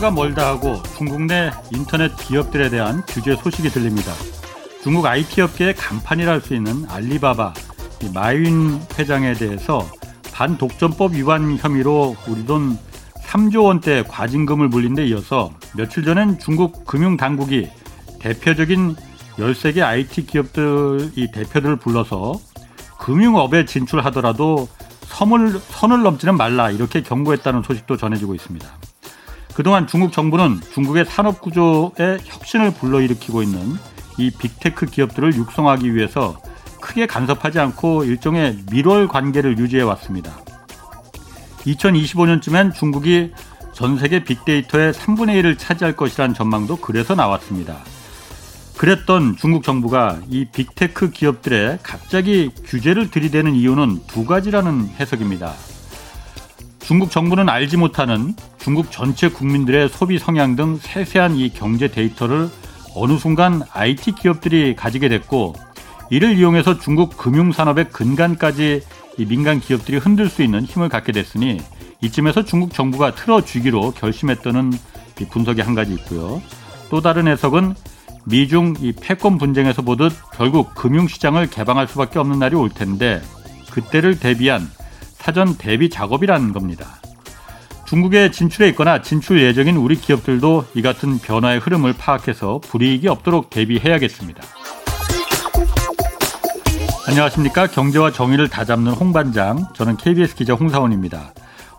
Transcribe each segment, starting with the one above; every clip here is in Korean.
주가 멀다 하고 중국 내 인터넷 기업들에 대한 규제 소식이 들립니다. 중국 IT 업계의 간판이라 할 수 있는 알리바바 마윈 회장에 대해서 반독점법 위반 혐의로 우리 돈 3조 원대 과징금을 물린 데 이어서 며칠 전엔 중국 금융당국이 대표적인 13개 IT 기업들 이 대표들을 불러서 금융업에 진출하더라도 선을, 선을 넘지는 말라 이렇게 경고했다는 소식도 전해지고 있습니다. 그동안 중국 정부는 중국의 산업 구조에 혁신을 불러일으키고 있는 이 빅테크 기업들을 육성하기 위해서 크게 간섭하지 않고 일종의 밀월 관계를 유지해 왔습니다. 2025년쯤엔 중국이 전 세계 빅데이터의 3분의 1을 차지할 것이라는 전망도 그래서 나왔습니다. 그랬던 중국 정부가 이 빅테크 기업들의 갑자기 규제를 들이대는 이유는 두 가지라는 해석입니다. 중국 정부는 알지 못하는 중국 전체 국민들의 소비 성향 등 세세한 이 경제 데이터를 어느 순간 IT 기업들이 가지게 됐고 이를 이용해서 중국 금융 산업의 근간까지 이 민간 기업들이 흔들 수 있는 힘을 갖게 됐으니 이쯤에서 중국 정부가 틀어주기로 결심했다는 분석이 한 가지 있고요. 또 다른 해석은 미중 이 패권 분쟁에서 보듯 결국 금융시장을 개방할 수밖에 없는 날이 올 텐데 그때를 대비한 사전 대비 작업이라는 겁니다. 중국에 진출해 있거나 진출 예정인 우리 기업들도 이 같은 변화의 흐름을 파악해서 불이익이 없도록 대비해야겠습니다. 안녕하십니까. 경제와 정의를 다잡는 홍반장. 저는 KBS 기자 홍사원입니다.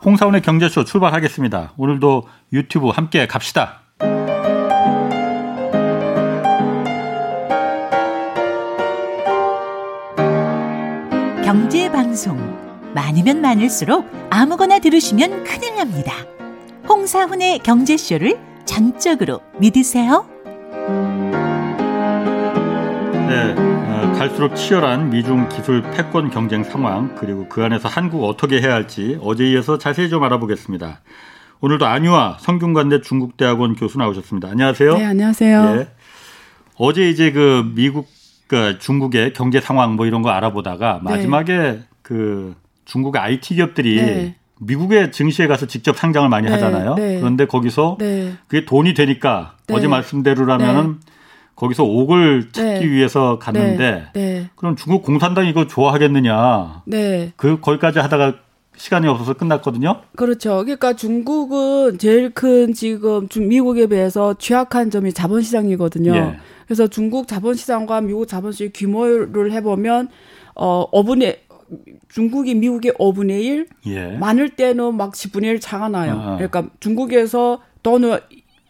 홍사원의 경제쇼 출발하겠습니다. 오늘도 유튜브 함께 갑시다. 경제 방송 많으면 많을수록 아무거나 들으시면 큰일 납니다. 홍사훈의 경제쇼를 전적으로 믿으세요. 네, 어, 갈수록 치열한 미중 기술 패권 경쟁 상황 그리고 그 안에서 한국 어떻게 해야 할지 어제 이어서 자세히 좀 알아보겠습니다. 오늘도 안유아 성균관대 중국대학원 교수 나오셨습니다. 안녕하세요. 네, 안녕하세요. 예. 어제 이제 그 미국 그 중국의 경제 상황 뭐 이런 거 알아보다가 네. 마지막에 네. 그 중국 IT 기업들이 네. 미국의 증시에 가서 직접 상장을 많이 네. 하잖아요. 네. 그런데 거기서 그게 돈이 되니까 어제 말씀대로라면은 거기서 옥을 찾기 네. 위해서 갔는데 네. 네. 그럼 중국 공산당 이거 좋아하겠느냐? 네. 그 거기까지 하다가 시간이 없어서 끝났거든요. 그렇죠. 그러니까 중국은 제일 큰 지금 미국에 비해서 취약한 점이 자본시장이거든요. 예. 그래서 중국 자본시장과 미국 자본시장 규모를 해보면 어 5분의 중국이 미국의 5분의 1, 예. 많을 때는 막 10분의 1 차가 나요. 아. 그러니까 중국에서 돈을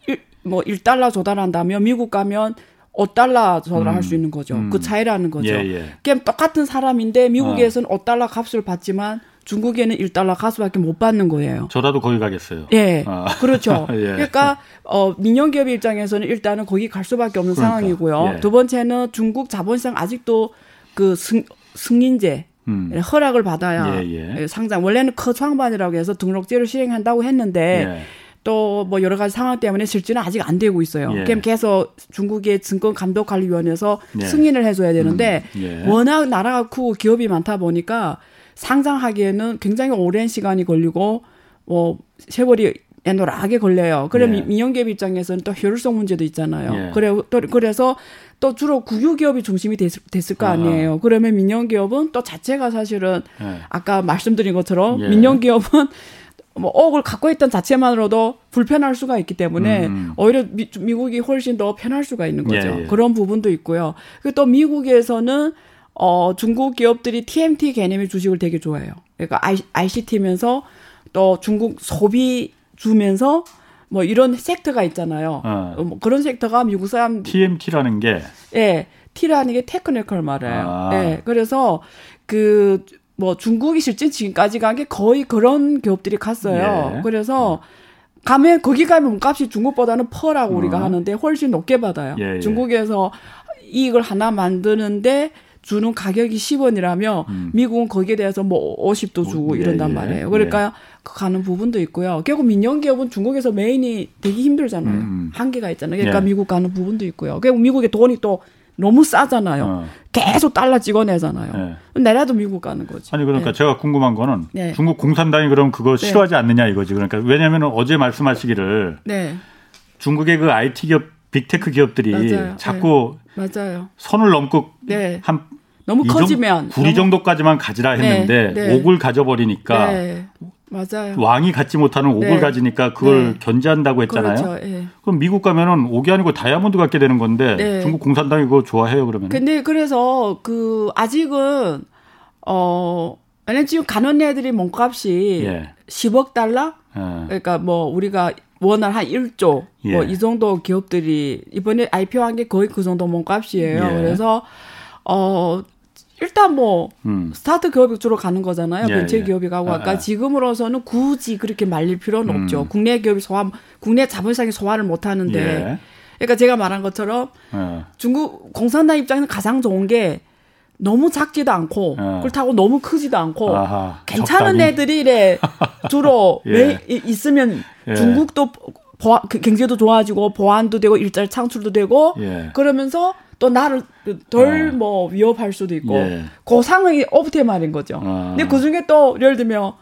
1, 뭐 1달러 조달한다면 미국 가면 5달러 조달할 음. 수 있는 거죠. 음. 그 차이라는 거죠. 예, 예. 그냥 똑같은 사람인데 미국에서는 아. 5달러 값을 받지만 중국에는 1달러 가수밖에 못 받는 거예요. 저라도 거기 가겠어요. 예. 아. 그렇죠. 예. 그러니까 어 민영 기업 입장에서는 일단은 거기 갈 수밖에 없는 그러니까. 상황이고요. 예. 두 번째는 중국 자본시장 아직도 그 승, 승인제 음. 허락을 받아야 예, 예. 상장 원래는 커창반이라고 해서 등록제를 실행한다고 했는데 예. 또뭐 여러 가지 상황 때문에 실제는 아직 안 되고 있어요. 예. 그럼 계속 중국의 증권 감독 관리 위원회에서 예. 승인을 해 줘야 되는데 음. 예. 워낙 나라가 크고 기업이 많다 보니까 상장하기에는 굉장히 오랜 시간이 걸리고 뭐 세월이 애노하게 걸려요. 그럼 예. 민영기업 입장에서는 또 효율성 문제도 있잖아요. 예. 그래 또 그래서 또 주로 국유기업이 중심이 됐, 됐을 거 아니에요. 아. 그러면 민영기업은 또 자체가 사실은 예. 아까 말씀드린 것처럼 예. 민영기업은 뭐 억을 갖고 있던 자체만으로도 불편할 수가 있기 때문에 음. 오히려 미, 미국이 훨씬 더 편할 수가 있는 거죠. 예, 예. 그런 부분도 있고요. 그리고 또 미국에서는 어 중국 기업들이 TMT 개념의 주식을 되게 좋아해요. 그러니까 ICT면서 또 중국 소비 주면서 뭐 이런 섹터가 있잖아요. 어. 뭐 그런 섹터가 미국 사람 TMT라는 게 예. T라는 게 테크니컬 말이에요. 아. 예. 그래서 그 뭐 중국이 실제 지금까지 간 게 거의 그런 기업들이 갔어요. 예. 그래서 가면 거기 가면 몸값이 중국보다는 퍼라고 어. 우리가 하는데 훨씬 높게 받아요. 예, 예. 중국에서 이익을 하나 만드는데 주는 가격이 10원이라며 음. 미국은 거기에 대해서 뭐 50도 주고 예, 이런단 예. 말이에요. 그러니까 예. 가는 부분도 있고요. 결국 민영 기업은 중국에서 메인이 되기 힘들잖아요. 음. 한계가 있잖아요. 그러니까 미국 가는 부분도 있고요. 결국 미국의 돈이 또 너무 싸잖아요. 어. 계속 달러 찍어내잖아요. 네. 내라도 미국 가는 거지. 아니 그러니까 네. 제가 궁금한 거는 네. 중국 공산당이 그럼 그거 네. 싫어하지 않느냐 이거지. 그러니까 왜냐하면 어제 말씀하시기를 네. 중국의 그 IT 기업 빅테크 기업들이 맞아요. 자꾸 맞아요. 선을 넘고 한 너무 커지면 구리 정도까지만 가지라 했는데 옥을 가져버리니까 맞아요. 왕이 갖지 못하는 옥을 네. 가지니까 그걸 네. 견제한다고 했잖아요. 그렇죠. 네. 그럼 미국 가면은 옥이 아니고 다이아몬드 갖게 되는 건데 네. 중국 공산당이 그거 좋아해요 그러면? 근데 그래서 그 아직은 어 왜냐면 지금 가는 애들이 몸값이 예. 10억 달러? 예. 그러니까 뭐 우리가 원을 한 1조 예. 뭐이 정도 기업들이 이번에 IPO한 게 거의 그 정도 몸값이에요. 예. 그래서 어 일단 뭐 음. 스타트업 기업이 주로 가는 거잖아요. 예, 벤처 예. 기업이 가고 아, 아까 아. 지금으로서는 굳이 그렇게 말릴 필요는 음. 없죠. 국내 기업이 소화 국내 자본시장이 소화를 못 하는데 예. 그러니까 제가 말한 것처럼 예. 중국 공산당 입장에서 가장 좋은 게 너무 작지도 않고 예. 그렇다고 너무 크지도 않고 아하, 괜찮은 적당히. 애들이 이래 주로 예. 왜 있으면 중국도 보안, 그 경제도 좋아지고 보안도 되고 일자리 창출도 되고 그러면서 또 나를 덜뭐 어. 위협할 수도 있고 예. 그 상황이 옵티말인 거죠. 어. 근데 그 중에 또 예를 들면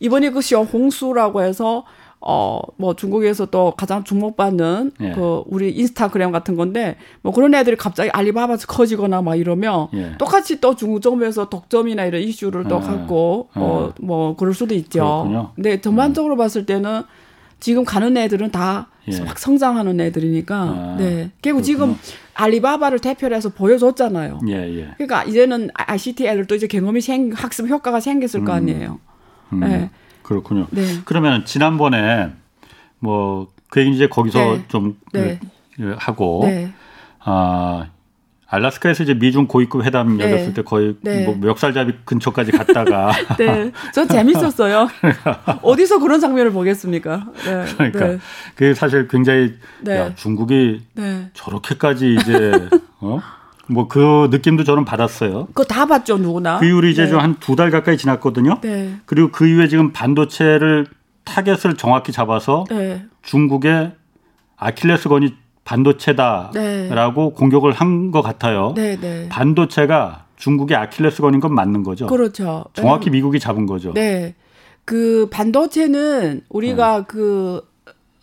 이번에 그 시어 홍수라고 해서 어 뭐 중국에서 또 가장 주목받는 예. 그 우리 인스타그램 같은 건데 뭐 그런 애들이 갑자기 알리바바에서 커지거나 막 이러면 예. 똑같이 또 중국 정부에서 독점이나 이런 이슈를 또 아. 갖고 어뭐 그럴 수도 있죠. 그렇군요. 근데 전반적으로 음. 봤을 때는 지금 가는 애들은 다막 예. 성장하는 애들이니까 아, 네. 그리고 지금 알리바바를 대표로 해서 보여줬잖아요. 예, 예. 그러니까 이제는 ICTL을 또 이제 경험이 생 학습 효과가 생겼을 음, 거 아니에요. 음, 네. 그렇군요. 네. 그러면 지난번에 뭐 그 얘기 이제 거기서 네. 좀 네. 그, 하고 네. 아 알라스카에서 이제 미중 고위급 회담 네. 열렸을 때 거의 네. 뭐 멱살잡이 근처까지 갔다가 네, 저 재밌었어요. 어디서 그런 장면을 보겠습니까? 네. 그러니까 네. 그게 사실 굉장히 네. 야, 중국이 네. 저렇게까지 이제 어? 뭐 그 느낌도 저는 받았어요. 그거 다 봤죠, 누구나. 그 이후로 이제 좀 한 두 달 가까이 지났거든요. 네. 그리고 그 이후에 지금 반도체를 타겟을 정확히 잡아서 중국의 아킬레스건이 반도체다라고 네. 공격을 한 것 같아요. 네, 네. 반도체가 중국의 아킬레스건인 건 맞는 거죠. 그렇죠. 정확히 미국이 잡은 거죠. 네. 그 반도체는 우리가 네. 그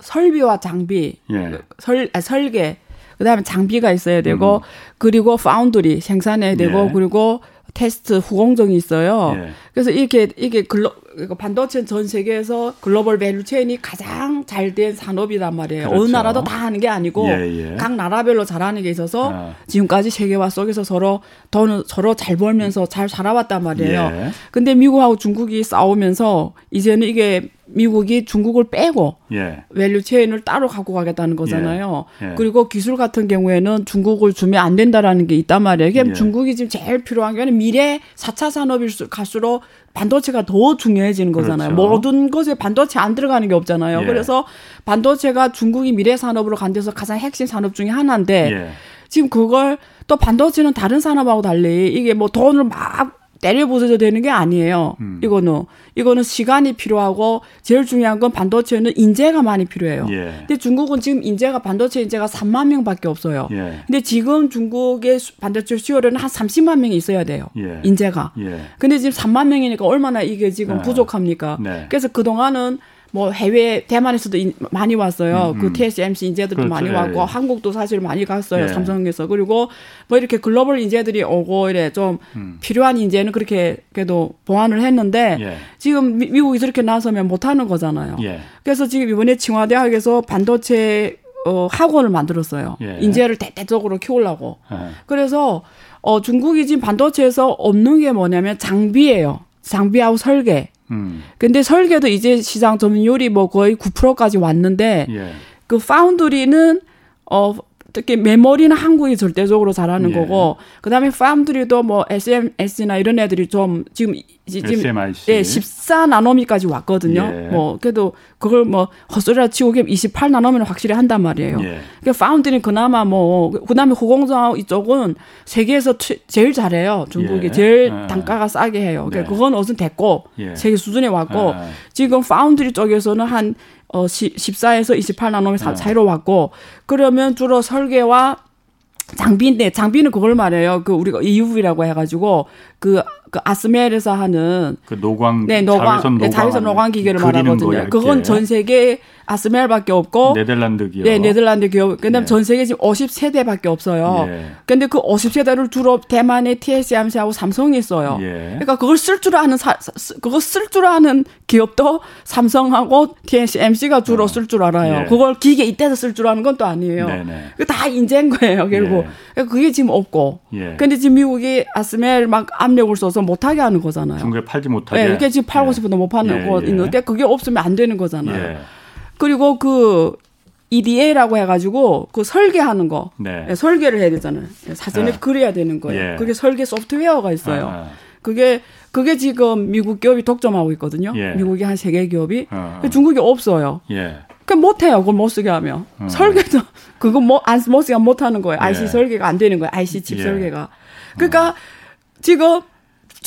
설비와 장비, 예. 설 아, 설계, 그다음에 장비가 있어야 되고 음. 그리고 파운드리 생산해야 되고 예. 그리고 테스트 후공정이 있어요. 예. 그래서 이렇게 이게 글로 반도체 전 세계에서 global value chain이 가장 잘 된 산업이란 말이에요. 그렇죠. 어느 나라도 다 하는 게 아니고 예, 예. 각 나라별로 잘하는 게 있어서 아. 지금까지 세계화 속에서 서로 돈을 서로 잘 벌면서 잘 살아왔단 말이에요. 예. 근데 미국하고 중국이 싸우면서 이제는 이게 미국이 중국을 빼고 예. value chain을 따로 갖고 가겠다는 거잖아요. 예. 예. 그리고 기술 같은 경우에는 중국을 주면 안 된다라는 게 있단 말이에요. 이게 예. 중국이 지금 제일 필요한 게 미래 4차 산업일 갈수록 반도체가 더 중요해지는 거잖아요. 그렇죠. 모든 것에 반도체 안 들어가는 게 없잖아요. 예. 그래서 반도체가 중국이 미래 산업으로 간 데서 가장 핵심 산업 중에 하나인데 예. 지금 그걸 또 반도체는 다른 산업하고 달리 이게 뭐 돈을 막 때려 부숴도 되는 게 아니에요. 음. 이거는 이거는 시간이 필요하고 제일 중요한 건 반도체는 인재가 많이 필요해요. 예. 근데 중국은 지금 인재가 반도체 인재가 3만 명밖에 없어요. 예. 근데 지금 중국의 반도체 수요료는 한 30만 명이 있어야 돼요. 예. 인재가. 예. 근데 지금 3만 명이니까 얼마나 이게 지금 네. 부족합니까? 네. 그래서 그 동안은 뭐 해외 대만에서도 인, 많이 왔어요. 음, 그 음. TSMC 인재들도 그렇죠. 많이 왔고 예, 예. 한국도 사실 많이 갔어요. 예. 삼성에서 그리고 뭐 이렇게 글로벌 인재들이 오고 이래 좀 음. 필요한 인재는 그렇게 그래도 보완을 했는데 예. 지금 미, 국이 저렇게 나서면 못 하는 거잖아요. 예. 그래서 지금 이번에 칭화대학에서 반도체 어, 학원을 만들었어요. 예. 인재를 대대적으로 키우려고. 그래서 어, 중국이 지금 반도체에서 없는 게 뭐냐면 장비예요. 장비하고 설계. 음. 근데 설계도 이제 시장 점유율이 뭐 거의 9%까지 왔는데 예. 그 파운드리는 어 특히 메모리는 한국이 절대적으로 잘하는 예. 거고 그다음에 파운드리도 뭐 SMS나 이런 애들이 좀 지금 지금 SMIC. 예, 14 나노미까지 왔거든요. 예. 뭐 그래도 그걸 뭐 헛소리라 치고 28 나노미는 확실히 한단 말이에요. 예. 그러니까 파운드는 그나마 뭐 그다음에 후공정 이쪽은 세계에서 제일 잘해요. 중국이 예. 제일 예. 단가가 싸게 해요. 그러니까 네. 그건 어선 됐고 예. 세계 수준에 왔고 아. 지금 파운드리 쪽에서는 한 어, 14에서 28나노미 네. 사이로 왔고, 그러면 주로 설계와 장비인데 장비는 그걸 말해요. 그 우리가 EUV라고 해가지고 그, 그 ASML에서 하는 그 노광 네 노광 자외선 노광, 네, 자외선 노광 기계를 말하거든요. 그건 전 세계 ASML밖에 없고 네덜란드 기업. 네, 네덜란드 기업. 그다음 네. 전 세계 지금 50세대밖에 없어요. 예. 근데 그 50세대를 주로 대만의 TSMC하고 삼성이 있어요. 예. 그러니까 그걸 쓸 줄 아는 사, 그거 쓸 줄 아는 기업도 삼성하고 TSMC가 주로 어. 쓸줄 알아요. 예. 그걸 기계 이때서 쓸 줄 아는 건 또 아니에요. 네네. 다 인재인 거예요, 결국. 예. 그러니까 그게 지금 없고. 예. 근데 지금 미국이 아스멜 막 압력을 써서 못 하게 하는 거잖아요. 중국에 팔지 못하게. 네, 이게 지금 팔고 예. 싶어도 못 파는 거 있는데 그게 없으면 안 되는 거잖아요. 그리고 그 EDA라고 해가지고 그 설계하는 거 네. 네, 설계를 해야 되잖아요. 네, 사전에 네. 그려야 되는 거예요. 예. 그게 설계 소프트웨어가 있어요. 아, 아. 그게 그게 지금 미국 기업이 독점하고 있거든요. 예. 미국이 한 세 개 기업이 아, 아. 중국이 없어요. 예. 그 못 해요. 그걸 못 쓰게 하면 어. 설계도 그거 못안못 쓰게 못 하는 거예요. IC 예. 설계가 안 되는 거예요. IC 칩 예. 설계가. 그러니까 어. 지금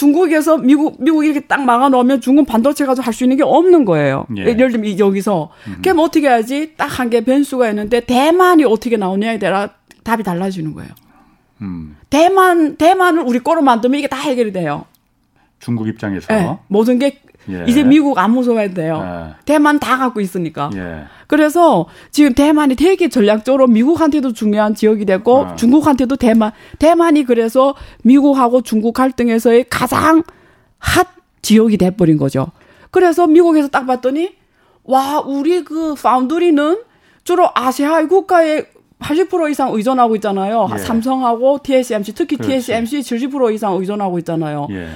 중국에서 미국 미국 이렇게 딱 막아 놓으면 중국 반도체 가지고 할 수 있는 게 없는 거예요. 예. 예를 들면 여기서 음. 그럼 어떻게 해야지? 딱 한 개 변수가 있는데 대만이 어떻게 나오냐에 따라 답이 달라지는 거예요. 음. 대만 대만을 우리 거로 만들면 이게 다 해결이 돼요. 중국 입장에서 네, 모든 게 예. 이제 미국 안 무서워해도 돼요. 예. 대만 다 갖고 있으니까. 예. 그래서 지금 대만이 되게 전략적으로 미국한테도 중요한 지역이 됐고 어. 중국한테도 대만 대만이 그래서 미국하고 중국 갈등에서의 가장 핫 지역이 돼버린 거죠. 그래서 미국에서 딱 봤더니 와 우리 그 파운드리는 주로 아시아 국가에 80% 이상 의존하고 있잖아요. 예. 삼성하고 TSMC 특히 그렇지. TSMC 70% 이상 의존하고 있잖아요. 예.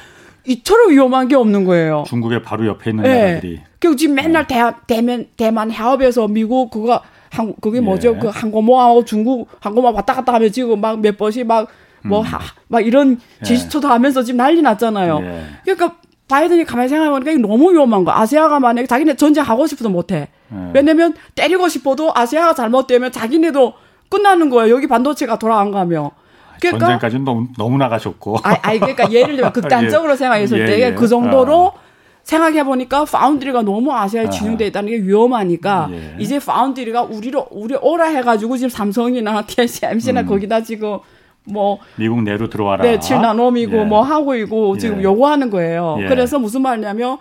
이처럼 위험한 게 없는 거예요. 중국의 바로 옆에 있는 네. 나라들이. 그리고 지금 맨날 대, 대면, 대만 해협에서 미국 그거 한 그게 뭐죠? 예. 그 항공모하고 중국 항공모 왔다 갔다 하면 지금 막 몇 번씩 막 뭐, 음. 막 이런 제스처도 예. 하면서 지금 난리 났잖아요. 예. 그러니까 바이든이 가만히 생각해보니까 너무 위험한 거야. 아시아가 만약에 자기네 전쟁하고 싶어도 못해. 예. 왜냐면 때리고 싶어도 아시아가 잘못되면 자기네도 끝나는 거예요. 여기 반도체가 돌아간 거면. 그러니까 전쟁까지는 너무 너무 나가셨고. 아, 아니 그러니까 예를 들면 극단적으로 예. 생각했을 예, 때그 예. 정도로 아. 생각해 보니까 파운드리가 너무 아시아에 집중돼 있다는 게 위험하니까 예. 이제 파운드리가 우리로 우리 오라 해가지고 지금 삼성이나 TSMC나 음. 거기다 지금 뭐 미국 내로 들어와라. 네, 7나노미고 예. 뭐 하고 있고 지금 예. 요구하는 거예요. 그래서 무슨 말이냐면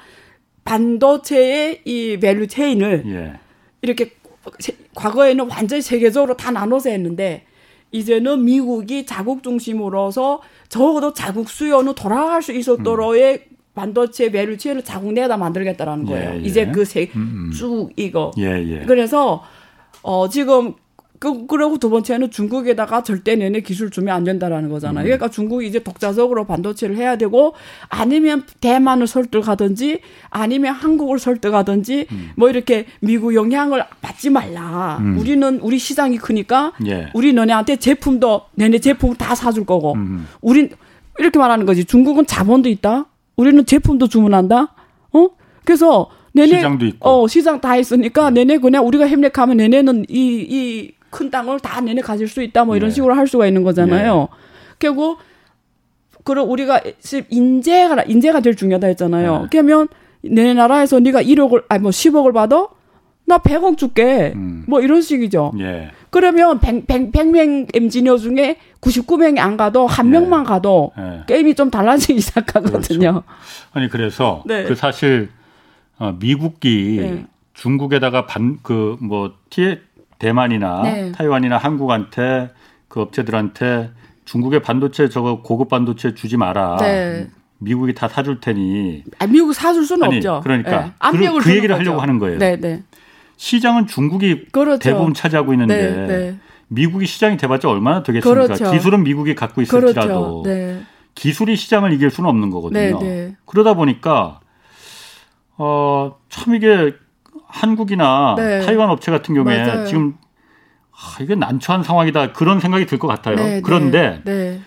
반도체의 이 value chain을 이렇게 과거에는 완전히 세계적으로 다 나눠서 했는데 이제는 미국이 자국 중심으로서 적어도 자국 수요는 돌아갈 수 있었도록의 음. 반도체 밸류체를 자국 내다 만들겠다라는 거예요. 예, 예. 이제 그쭉 음, 음. 이거. 예, 예. 그래서 어 지금 그, 그리고 두 번째는 중국에다가 절대 내내 기술 주면 안 된다라는 거잖아요. 음. 그러니까 중국이 이제 독자적으로 반도체를 해야 되고 아니면 대만을 설득하든지 아니면 한국을 설득하든지 음. 뭐 이렇게 미국 영향을 받지 말라. 음. 우리는 우리 시장이 크니까 예. 우리 너네한테 제품도 내내 제품 다 사줄 거고 음. 우린 이렇게 말하는 거지. 중국은 자본도 있다. 우리는 제품도 주문한다. 어? 그래서 내내 시장도 있고. 어 시장 다 있으니까 내내 그냥 우리가 협력하면 내내는 이 이 큰 땅을 다 내내 가질 수 있다 뭐 이런 네. 식으로 할 수가 있는 거잖아요. 네. 결국 그럼 우리가 인재가 인재가 제일 중요하다 했잖아요. 네. 그러면 내 나라에서 네가 1억을 아니 뭐 10억을 받아 나 100억 줄게. 음. 뭐 이런 식이죠. 예. 그러면 100, 100, 100명 엔지니어 중에 99명이 안 가도 한 예. 명만 가도 예. 게임이 좀 달라지기 시작하거든요. 그렇죠. 아니 그래서 네. 그 사실 어, 미국이 네. 중국에다가 반 그뭐 티에 대만이나 네. 타이완이나 한국한테 그 업체들한테 중국의 반도체 저거 고급 반도체 주지 마라. 네. 미국이 다 사줄 테니. 아, 미국 사줄 수는 아니, 없죠. 그러니까 네. 그, 그 얘기를. 하려고 하는 거예요. 네, 네. 시장은 중국이 그렇죠. 대부분 차지하고 있는데 네, 네. 미국이 시장이 돼봤자 얼마나 되겠습니까? 그렇죠. 기술은 미국이 갖고 있을지라도 그렇죠. 네. 기술이 시장을 이길 수는 없는 거거든요. 그러다 보니까 어, 참 이게 한국이나 네. 타이완 업체 같은 경우에 맞아요. 지금 아, 이게 난처한 상황이다 그런 생각이 들 것 같아요. 네, 네, 그런데 네.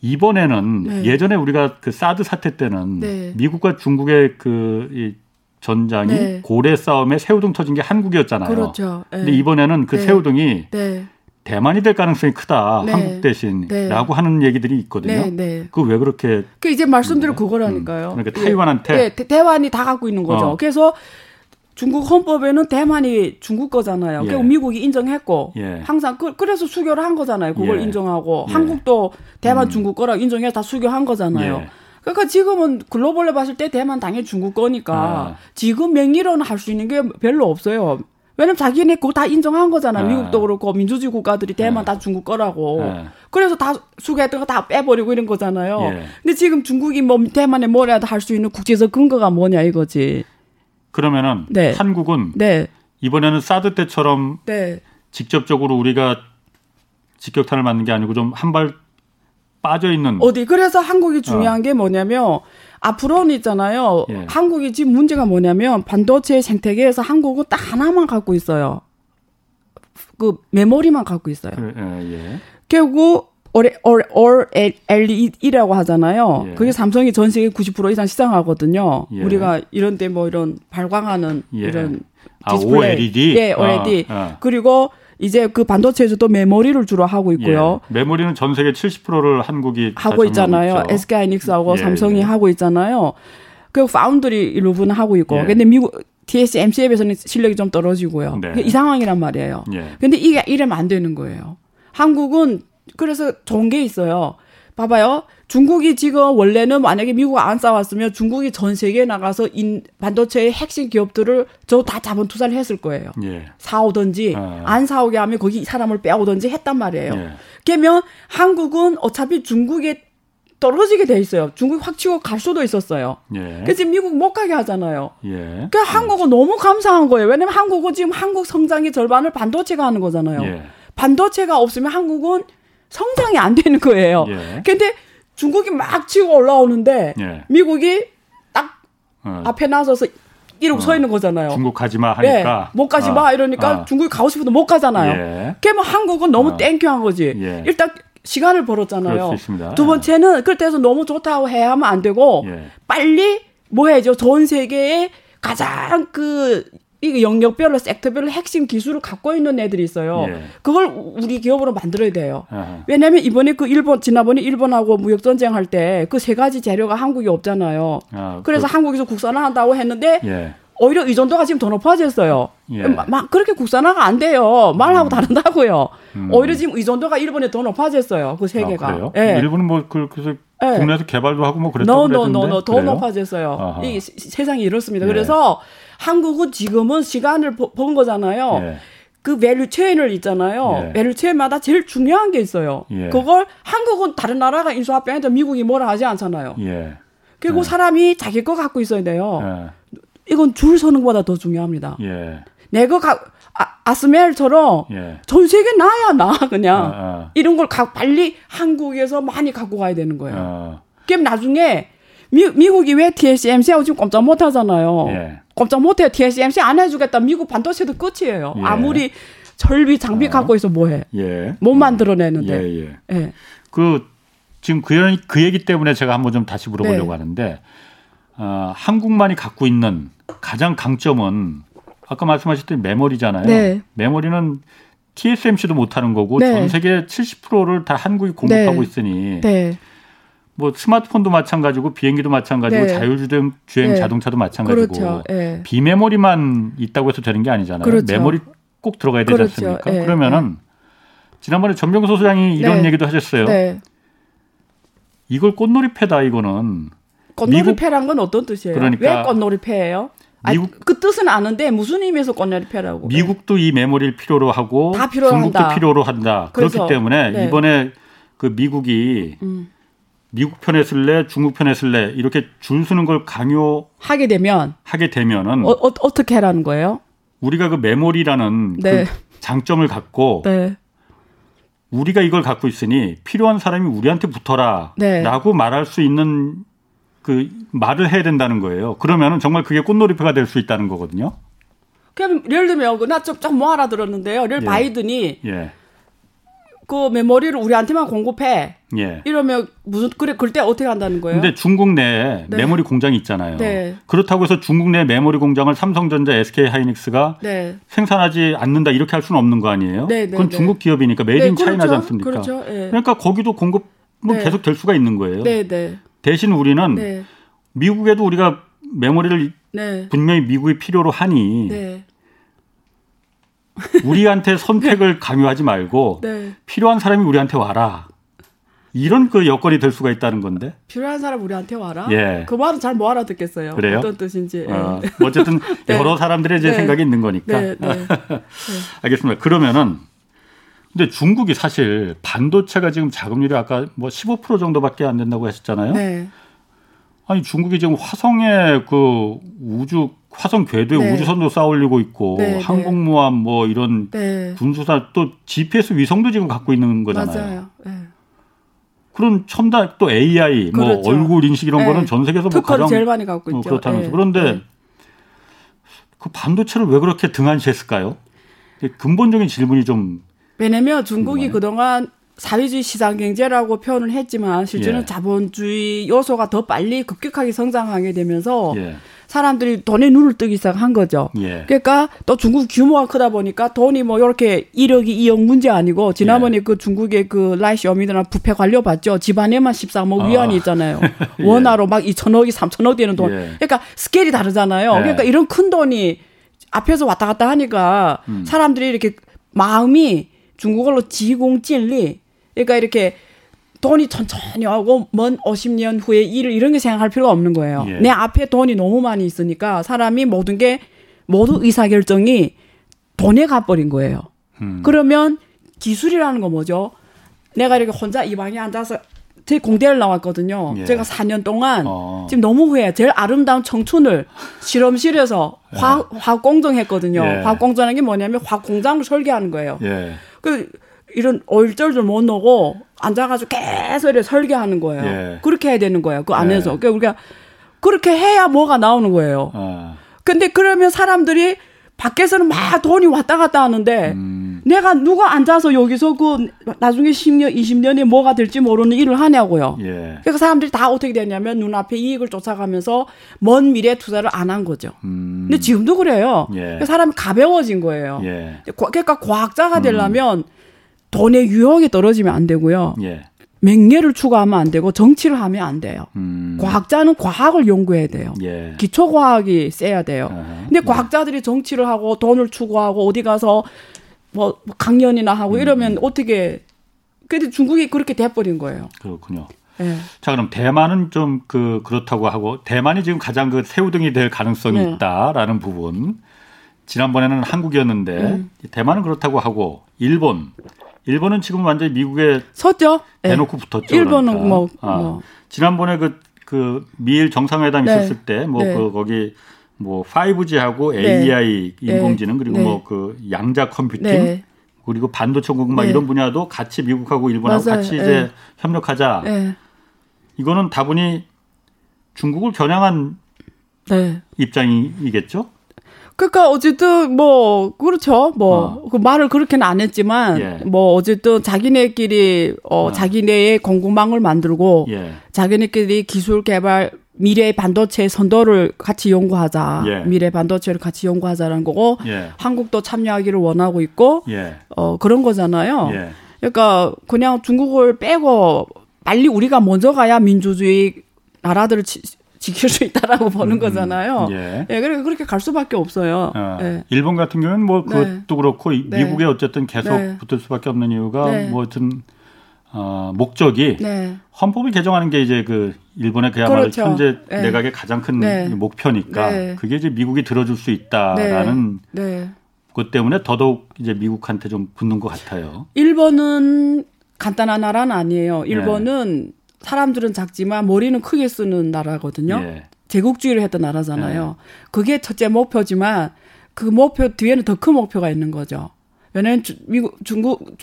이번에는 네. 예전에 우리가 그 사드 사태 때는 네. 미국과 중국의 그이 전장이 고래 싸움에 새우등 터진 게 한국이었잖아요. 그렇죠. 근데 이번에는 그 새우등이 대만이 될 가능성이 크다. 네. 한국 대신라고 네. 하는 얘기들이 있거든요. 네. 그 왜 그렇게? 그 이제 말씀대로 그거라니까요. 음. 그러니까 타이완한테 네. 대만이 다 갖고 있는 거죠. 어. 그래서 중국 헌법에는 대만이 중국 거잖아요. 예. 그리고 미국이 인정했고 예. 항상 그, 래서 수교를 한 거잖아요. 그걸 예. 인정하고 예. 한국도 대만 음. 중국 거라 인정해서 다 수교한 거잖아요. 예. 그러니까 지금은 글로벌로 봤을 때 대만 당연히 중국 거니까 아. 지금 명의로는 할 수 있는 게 별로 없어요. 왜냐면 자기네 그거 다 인정한 거잖아. 네. 미국도 그렇고 민주주의 국가들이 대만 네. 다 중국 거라고. 네. 그래서 다 수개했던 거 다 빼버리고 이런 거잖아요. 예. 근데 지금 중국이 뭐 대만에 뭐라도 할 수 있는 국제적 근거가 뭐냐 이거지. 그러면은 네. 한국은 네. 이번에는 사드 때처럼 네. 직접적으로 우리가 직격탄을 맞는 게 아니고 좀 한 발 빠져 있는 어디 그래서 한국이 중요한 어. 게 뭐냐면 앞으로는 있잖아요. 예. 한국이 지금 문제가 뭐냐면 반도체 생태계에서 한국은 딱 하나만 갖고 있어요. 그 메모리만 갖고 있어요. 예, 예. 결국 OLED라고 하잖아요. 예. 그게 삼성이 전 세계 90% 이상 시장하거든요. 예. 우리가 이런 데 뭐 이런 발광하는 예. 이런 디스플레이. 아, OLED? 예, OLED. 아, 아. 그리고 이제 그 반도체에서도 메모리를 주로 하고 있고요. 예. 메모리는 전 세계 70%를 한국이 하고 있잖아요. SK 하이닉스하고 예, 삼성이 예. 하고 있잖아요. 그리고 파운드리 일부분 하고 있고. 예. 근데 미국 TSMC에 비해서는 실력이 좀 떨어지고요. 네. 이 상황이란 말이에요. 예. 근데 이게 이러면 안 되는 거예요. 한국은 그래서 좋은 게 있어요. 봐봐요. 중국이 지금 원래는 만약에 미국 안 싸웠으면 중국이 전 세계에 나가서 인, 반도체의 핵심 기업들을 저 다 자본 투자를 했을 거예요. 예. 사오든지 아. 안 사오게 하면 거기 사람을 빼오든지 했단 말이에요. 예. 그러면 한국은 어차피 중국에 떨어지게 돼 있어요. 중국 확 치고 갈 수도 있었어요. 예. 그래서 미국 못 가게 하잖아요. 예. 그러니까 한국은 너무 감사한 거예요. 왜냐면 한국은 지금 한국 성장의 절반을 반도체가 하는 거잖아요. 예. 반도체가 없으면 한국은 성장이 안 되는 거예요. 예. 근데 중국이 막 치고 올라오는데 예. 미국이 딱 어. 앞에 나서서 이러고 어. 서 있는 거잖아요. 중국 가지 마 하니까. 네, 못 가지 마 어. 이러니까 어. 중국이 가고 싶어도 못 가잖아요. 예. 그러면 한국은 너무 어. 땡큐한 거지. 예. 일단 시간을 벌었잖아요. 두 번째는 그때서 너무 좋다고 해야 하면 안 되고 예. 빨리 뭐 해야죠. 전 세계에 가장 그 이 영역별로 섹터별로 핵심 기술을 갖고 있는 애들이 있어요. 예. 그걸 우리 기업으로 만들어야 돼요. 아하. 왜냐하면 이번에 그 일본 지난번에 일본하고 무역 전쟁 할 때 그 세 가지 재료가 한국이 없잖아요. 아, 그래서 그... 한국에서 국산화한다고 했는데 예. 오히려 의존도가 지금 더 높아졌어요. 예. 막 그렇게 국산화가 안 돼요. 말하고 음. 다르다고요. 음. 오히려 지금 의존도가 일본에 더 높아졌어요. 그 세 개가. 아, 예. 일본은 뭐 그, 그래서 예. 국내에서 개발도 하고 뭐 그랬다고 no, no, no, no. 더 높아졌어요. 이 세상이 이렇습니다. 예. 그래서 한국은 지금은 시간을 본 거잖아요. 예. 그 value chain을 있잖아요. 예. value chain마다 제일 중요한 게 있어요. 예. 그걸 한국은 다른 나라가 인수합병해도 미국이 뭐라 하지 않잖아요. 예. 그리고 예. 사람이 자기 거 갖고 있어야 돼요. 예. 이건 줄 서는 것보다 더 중요합니다. 예. 내가 가, 아, 스멜처럼 예. 전 세계 나야 나 그냥 아, 아. 이런 걸 가, 빨리 한국에서 많이 갖고 가야 되는 거예요. 아. 그럼 나중에 미, 미국이 왜 TSMC하고 지금 꼼짝 못 하잖아요. 예. 꼼짝 못 해요. TSMC 안 해주겠다. 미국 반도체도 끝이에요. 예. 아무리 절비 장비 아. 갖고 있어 뭐해. 예. 못 만들어내는데. 예, 예. 예. 그 지금 그, 그 얘기 때문에 제가 한번 좀 다시 물어보려고 네. 하는데 어, 한국만이 갖고 있는 가장 강점은 아까 말씀하셨던 메모리잖아요. 네. 메모리는 TSMC도 못하는 거고 네. 전 세계 70%를 다 한국이 공급하고 네. 있으니 네. 뭐 스마트폰도 마찬가지고 비행기도 마찬가지고 네. 자율주행 주행 네. 자동차도 마찬가지고 그렇죠. 네. 비메모리만 있다고 해서 되는 게 아니잖아요. 그렇죠. 메모리 꼭 들어가야 되지 그렇죠. 않습니까? 네. 그러면은 지난번에 전병소 소장이 이런 네. 얘기도 하셨어요. 네. 이걸 꽃놀이패다 이거는 꽃놀이패란 건 어떤 뜻이에요? 그러니까 왜 꽃놀이패예요? 미국 아니, 그 뜻은 아는데 무슨 의미에서 꽃놀이패라고? 미국도 이 메모리를 필요로 하고 중국도 한다. 필요로 한다. 그렇기 때문에 이번에 그 미국이 음. 미국 편에 쓸래, 중국 편에 쓸래 이렇게 줄 서는 걸 강요 하게 되면 하게 되면은 어, 어 떻게 하라는 거예요? 우리가 그 메모리라는 네. 그 장점을 갖고 네. 우리가 이걸 갖고 있으니 필요한 사람이 우리한테 붙어라라고 네. 말할 수 있는 그 말을 해야 된다는 거예요. 그러면은 정말 그게 꽃놀이패가 될 수 있다는 거거든요. 그럼 예를 들면 그 나좀좀 뭐 알아들었는데요. 예를 예. 바이든이 예. 그 메모리를 우리한테만 공급해. 예. 이러면 무슨 그래 그때 어떻게 한다는 거예요? 근데 중국 내에 네. 메모리 공장이 있잖아요. 네. 그렇다고 해서 중국 내 메모리 공장을 삼성전자, SK 하이닉스가 네. 생산하지 않는다 이렇게 할 수는 없는 거 아니에요? 네, 네, 그건 네. 중국 기업이니까 made in China지 그렇죠. 않습니까? 그렇죠. 예. 그러니까 거기도 공급은 계속 될 수가 있는 거예요. 대신 우리는 미국에도 우리가 메모리를 네. 분명히 미국이 필요로 하니 네. 우리한테 선택을 강요하지 말고 네. 필요한 사람이 우리한테 와라. 이런 그 여건이 될 수가 있다는 건데. 필요한 사람 우리한테 와라. 예. 그 말은 잘못 알아듣겠어요. 그래요? 어떤 뜻인지. 어, 어쨌든 네. 여러 사람들의 이제 네. 생각이 있는 거니까. 네, 네. 알겠습니다. 그러면은 근데 중국이 사실 반도체가 지금 자금률이 아까 뭐 15% 정도밖에 안 된다고 했었잖아요. 네. 아니 중국이 지금 화성에 그 우주 화성 궤도에 네. 우주선도 쌓아올리고 있고 네, 네. 항공모함 뭐 이런 네. 군수사 또 GPS 위성도 지금 갖고 있는 거잖아요. 맞아요. 네. 그런 첨단 또 AI 뭐 그렇죠. 뭐 얼굴 인식 이런 거는 전 세계에서 뭐 가장 제일 많이 갖고 있죠. 어, 그렇다면서 그런데 그 반도체를 왜 그렇게 등한시했을까요? 근본적인 질문이 좀 왜냐면 중국이 그동안 사회주의 시장 경제라고 표현을 했지만 실제는 예. 자본주의 요소가 더 빨리 급격하게 성장하게 되면서 예. 사람들이 돈에 눈을 뜨기 시작한 거죠. 예. 그러니까 또 중국 규모가 크다 보니까 돈이 뭐 이렇게 1억이 2억 문제 아니고 지난번에 예. 그 중국의 그 라이시 어미드나 부패 관료 봤죠. 집안에만 13억 아. 위안이 있잖아요. 예. 원화로 막 2천억이 3천억 되는 돈. 예. 그러니까 스케일이 다르잖아요. 그러니까 이런 큰 돈이 앞에서 왔다 갔다 하니까 음. 사람들이 이렇게 마음이 중국어로 지공진리 그러니까 이렇게 돈이 천천히 하고 먼 50년 후에 일을 이런 게 생각할 필요가 없는 거예요. 예. 내 앞에 돈이 너무 많이 있으니까 사람이 모든 게 모두 의사결정이 돈에 가버린 거예요. 음. 그러면 기술이라는 거 뭐죠? 내가 이렇게 혼자 이 방에 앉아서 제 공대를 나왔거든요. 예. 제가 4년 동안 어. 지금 너무 후회해. 제일 아름다운 청춘을 실험실에서 예. 화학, 화학 공정 했거든요. 예. 화학 공정하는 게 뭐냐면 화학 공장을 설계하는 거예요. 예. 그 이런 얼쩔줄 못 넣고 앉아가지고 계속 이렇게 설계하는 거예요. 예. 그렇게 해야 되는 거예요. 그 안에서. 예. 그러니까 우리가 그렇게 해야 뭐가 나오는 거예요. 어. 근데 그러면 사람들이 밖에서는 막 돈이 왔다 갔다 하는데 음. 내가 누가 앉아서 여기서 그 나중에 10년, 20년에 뭐가 될지 모르는 일을 하냐고요. 예. 그러니까 사람들이 다 어떻게 되냐면 눈앞에 이익을 쫓아가면서 먼 미래 투자를 안 한 거죠. 음. 근데 지금도 그래요. 예. 그러니까 사람이 가벼워진 거예요. 예. 그러니까 과학자가 되려면 음. 돈의 유혹이 떨어지면 안 되고요. 예. 맹예를 추구하면 안 되고 정치를 하면 안 돼요. 음. 과학자는 과학을 연구해야 돼요. 예. 기초 과학이 세야 돼요. uh 근데 예. 과학자들이 정치를 하고 돈을 추구하고 어디 가서 뭐 강연이나 하고 음. 이러면 어떻게 근데 중국이 그렇게 돼버린 거예요. 그렇군요. 네. 자 그럼 대만은 좀 그 그렇다고 하고 대만이 지금 가장 그 새우등이 될 가능성이 네. 있다라는 부분. 지난번에는 한국이었는데 음. 대만은 그렇다고 하고 일본 일본은 지금 완전히 미국에 섰죠. 네. 대놓고 네. 붙었죠. 일본은 그러니까. 뭐, 아, 뭐. 지난번에 그, 그 미일 정상회담 네. 있었을 때 뭐 그 거기 뭐 5G하고 AI 인공지능 그리고 뭐 그 양자 컴퓨팅 그리고 반도체 공급 막 이런 분야도 같이 미국하고 일본하고 맞아요. 같이 이제 협력하자. 이거는 다분히 중국을 겨냥한 입장이겠죠? 그러니까 어쨌든 뭐 그렇죠. 뭐그 어. 말을 그렇게는 안 했지만 예. 뭐 어쨌든 자기네끼리 어, 어. 자기네의 공급망을 만들고 예. 자기네끼리 기술 개발 미래 반도체 선도를 같이 연구하자. 예. 미래 반도체를 같이 연구하자라는 거고 예. 한국도 참여하기를 원하고 있고 예. 어 그런 거잖아요. 예. 그러니까 그냥 중국을 빼고 빨리 우리가 먼저 가야 민주주의 나라들을 지킬 수 있다라고 보는 음, 거잖아요. 예. 예, 그러니까 그렇게 갈 수밖에 없어요. 어, 예. 일본 같은 경우는 뭐 네. 그것도 그렇고 네. 미국에 어쨌든 계속 네. 붙을 수밖에 없는 이유가 네. 뭐 어떤 어, 목적이 네. 헌법을 개정하는 게 이제 그 일본의 그야말로 그렇죠. 현재 네. 내각의 가장 큰 목표니까 그게 이제 미국이 들어줄 수 있다라는 것 때문에 더더욱 이제 미국한테 좀 붙는 것 같아요. 일본은 간단한 나라는 아니에요. 일본은 사람들은 작지만 머리는 크게 쓰는 나라거든요. 예. 제국주의를 했던 나라잖아요. 예. 그게 첫째 목표지만 그 목표 뒤에는 더 큰 목표가 있는 거죠. 왜냐하면 미국, 중국,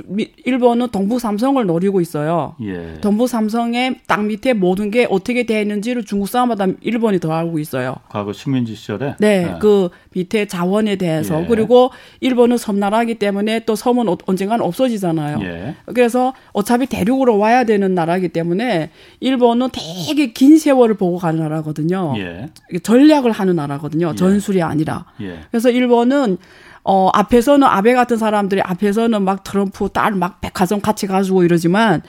일본은 동부 삼성을 노리고 있어요. 예. 동부 삼성의 땅 밑에 모든 게 어떻게 되어 있는지를 중국 사람마다 일본이 더 알고 있어요. 과거 식민지 시절에? 네, 네. 그 밑에 자원에 대해서. 예. 그리고 일본은 섬나라기 때문에 또 섬은 어, 언젠간 없어지잖아요. 예. 그래서 어차피 대륙으로 와야 되는 나라기 때문에 일본은 되게 긴 세월을 보고 가는 나라거든요. 예. 전략을 하는 나라거든요. 예. 전술이 아니라. 예. 그래서 일본은 어, 앞에서는 아베 같은 사람들이 앞에서는 막 트럼프 딸 막 백화점 같이 가지고 이러지만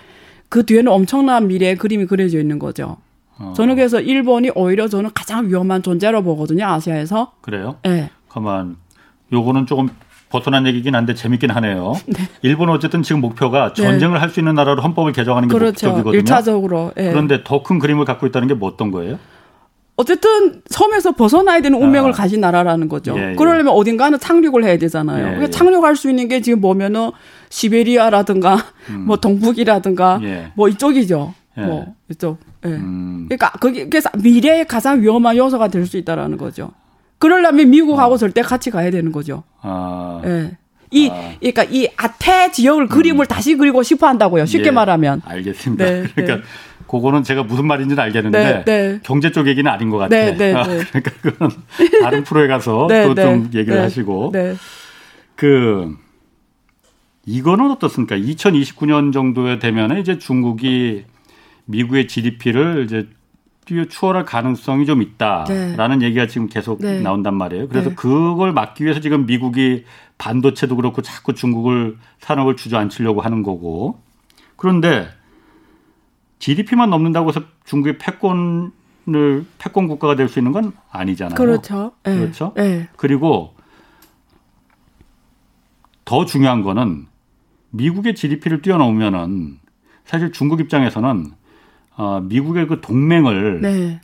그 뒤에는 엄청난 미래의 그림이 그려져 있는 거죠. 어. 저는 그래서 일본이 오히려 저는 가장 위험한 존재로 보거든요. 아시아에서. 그래요? 네. 가만 요거는 조금 벗어난 얘기긴 한데 재밌긴 하네요. 네. 일본 어쨌든 지금 목표가 네. 전쟁을 네. 할수 있는 나라로 헌법을 개정하는 게 그렇죠. 목적이거든요. 1차적으로. 네. 그런데 더 큰 그림을 갖고 있다는 게 뭐 어떤 거예요? 어쨌든 섬에서 벗어나야 되는 운명을 아. 가진 나라라는 거죠. 예, 예. 그러려면 어딘가는 착륙을 해야 되잖아요. 예, 예. 착륙할 수 있는 게 지금 보면은 시베리아라든가 음. 뭐 동북이라든가 예. 뭐 이쪽이죠. 예. 뭐 이쪽. 예. 음. 그러니까 거기 그래서 미래의 가장 위험한 요소가 될 수 있다라는 거죠. 그러려면 미국하고 어. 절대 같이 가야 되는 거죠. 아. 예. 이 아. 그러니까 이 아태 지역을 음. 그림을 다시 그리고 싶어 한다고요. 쉽게 예. 말하면. 알겠습니다. 네, 그러니까 네. 그거는 제가 무슨 말인지는 알겠는데 네, 네. 경제 쪽 얘기는 아닌 것 같아요. 네, 네, 아, 네. 그러니까 그건 다른 프로에 가서 네, 또좀 네. 얘기를 하시고 그 이거는 어떻습니까? 2029년 정도에 되면 이제 중국이 미국의 GDP를 이제 뛰어 추월할 가능성이 좀 있다라는 네. 얘기가 지금 계속 네. 나온단 말이에요. 그래서 네. 그걸 막기 위해서 지금 미국이 반도체도 그렇고 자꾸 중국을 산업을 주저앉히려고 하는 거고. 그런데 GDP만 넘는다고 해서 중국이 패권을 패권 국가가 될 수 있는 건 아니잖아요. 그렇죠. 네. 그렇죠. 네. 그리고 더 중요한 거는 미국의 GDP를 뛰어넘으면은 사실 중국 입장에서는 어, 미국의 그 동맹을 네.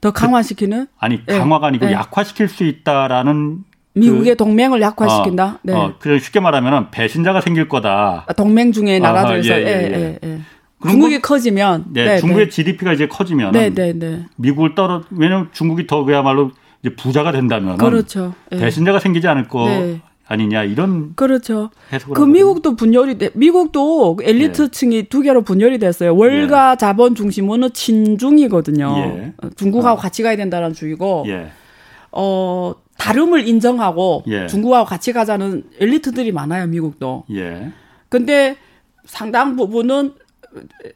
더 강화시키는 그, 아니 네. 강화가 아니고 네. 약화시킬 수 있다라는 미국의 그, 동맹을 약화시킨다. 어, 네. 어, 그래 쉽게 말하면 배신자가 생길 거다. 아, 동맹 중에 나라들에서 아, 예, 예, 예. 중국이 커지면 네, 네 중국의 네. GDP가 이제 커지면 네, 네, 네. 미국을 떨어 왜냐면 중국이 더 그야말로 이제 부자가 된다면 그렇죠. 예. 배신자가 생기지 않을 거 네. 아니냐 이런 그렇죠. 그 미국도 분열이 돼 미국도 엘리트층이 예. 두 개로 분열이 됐어요. 월가 예. 자본 중심은 친중이거든요. 예. 중국하고 어. 같이 가야 된다는 주의고 예. 어 다름을 인정하고 예. 중국하고 같이 가자는 엘리트들이 많아요. 미국도. 예. 근데 상당 부분은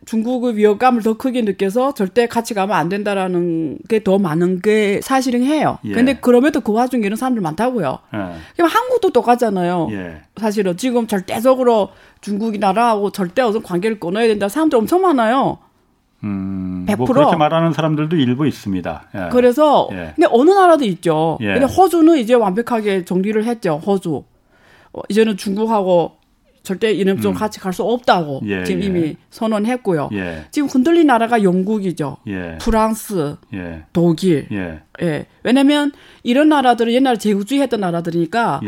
중국의 위협감을 더 크게 느껴서 절대 같이 가면 안 된다라는 게 더 많은 게 사실은 해요. 예. 근데 그럼에도 그 와중에 이런 사람들 많다고요. 예. 그럼 한국도 똑같잖아요. 예. 사실은 지금 절대적으로 중국이 나라하고 절대 어떤 관계를 끊어야 된다 사람들 엄청 많아요. 음, 100%. 뭐 그렇게 말하는 사람들도 일부 있습니다. 예. 그래서 예. 근데 어느 나라도 있죠. 예. 근데 호주는 이제 완벽하게 정리를 했죠. 호주. 어, 이제는 중국하고 절대 이놈 좀 음. 같이 갈 수 없다고 예, 지금 예. 이미 선언했고요. 예. 지금 흔들린 나라가 영국이죠. 예. 프랑스, 예. 독일. 예. 예. 왜냐면 이런 나라들은 옛날에 제국주의 했던 나라들이니까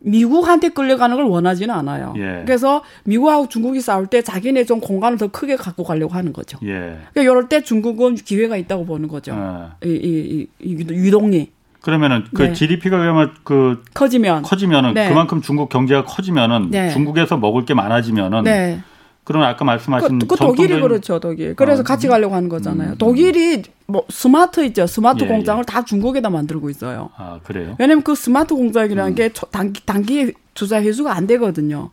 미국한테 끌려가는 걸 원하지는 않아요. 그래서 미국하고 중국이 싸울 때 자기네 좀 공간을 더 크게 갖고 가려고 하는 거죠. 그러니까 이럴 때 중국은 기회가 있다고 보는 거죠. 아. 이, 이, 이, 이 유동리. 그러면은 그 네. GDP가 그러면 그 커지면 커지면은 네. 그만큼 중국 경제가 커지면은 네. 중국에서 먹을 게 많아지면은 네. 그럼 아까 말씀하신 그, 그 독일이 그렇죠 독일 그래서 어. 같이 가려고 하는 거잖아요. 음. 독일이 뭐 스마트 있죠 스마트 예, 공장을 예. 다 중국에다 만들고 있어요. 아 그래요? 왜냐면 그 스마트 공장이라는 음. 게 단기 단기 투자 회수가 안 되거든요.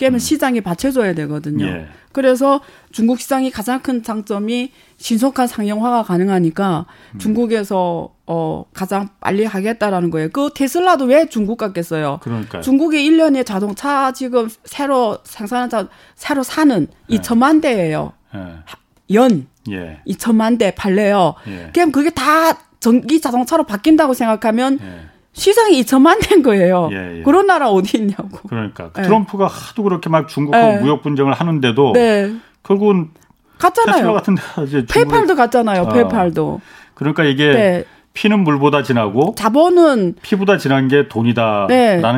깨면 음. 시장에 받쳐줘야 되거든요. 예. 그래서 중국 시장이 가장 큰 장점이 신속한 상용화가 가능하니까 음. 중국에서 어 가장 빨리 하겠다라는 거예요. 그 테슬라도 왜 중국 갔겠어요? 그러니까 중국이 1년에 자동차 지금 새로 생산한 자 새로 사는 예. 2천만 대예요. 예. 연 예. 2천만 대 팔래요. 예. 그럼 그게 다 전기 자동차로 바뀐다고 생각하면 예. 시장이 2천만 된 거예요. 예, 예. 그런 나라 어디 있냐고. 그러니까 네. 트럼프가 하도 그렇게 막 중국하고 네. 무역 분쟁을 하는데도 네. 결국은 갔잖아요. 같은 데 페이팔도 갔잖아요. 어. 페이팔도. 그러니까 이게 네. 피는 물보다 진하고 자본은 피보다 진한 게 돈이다라는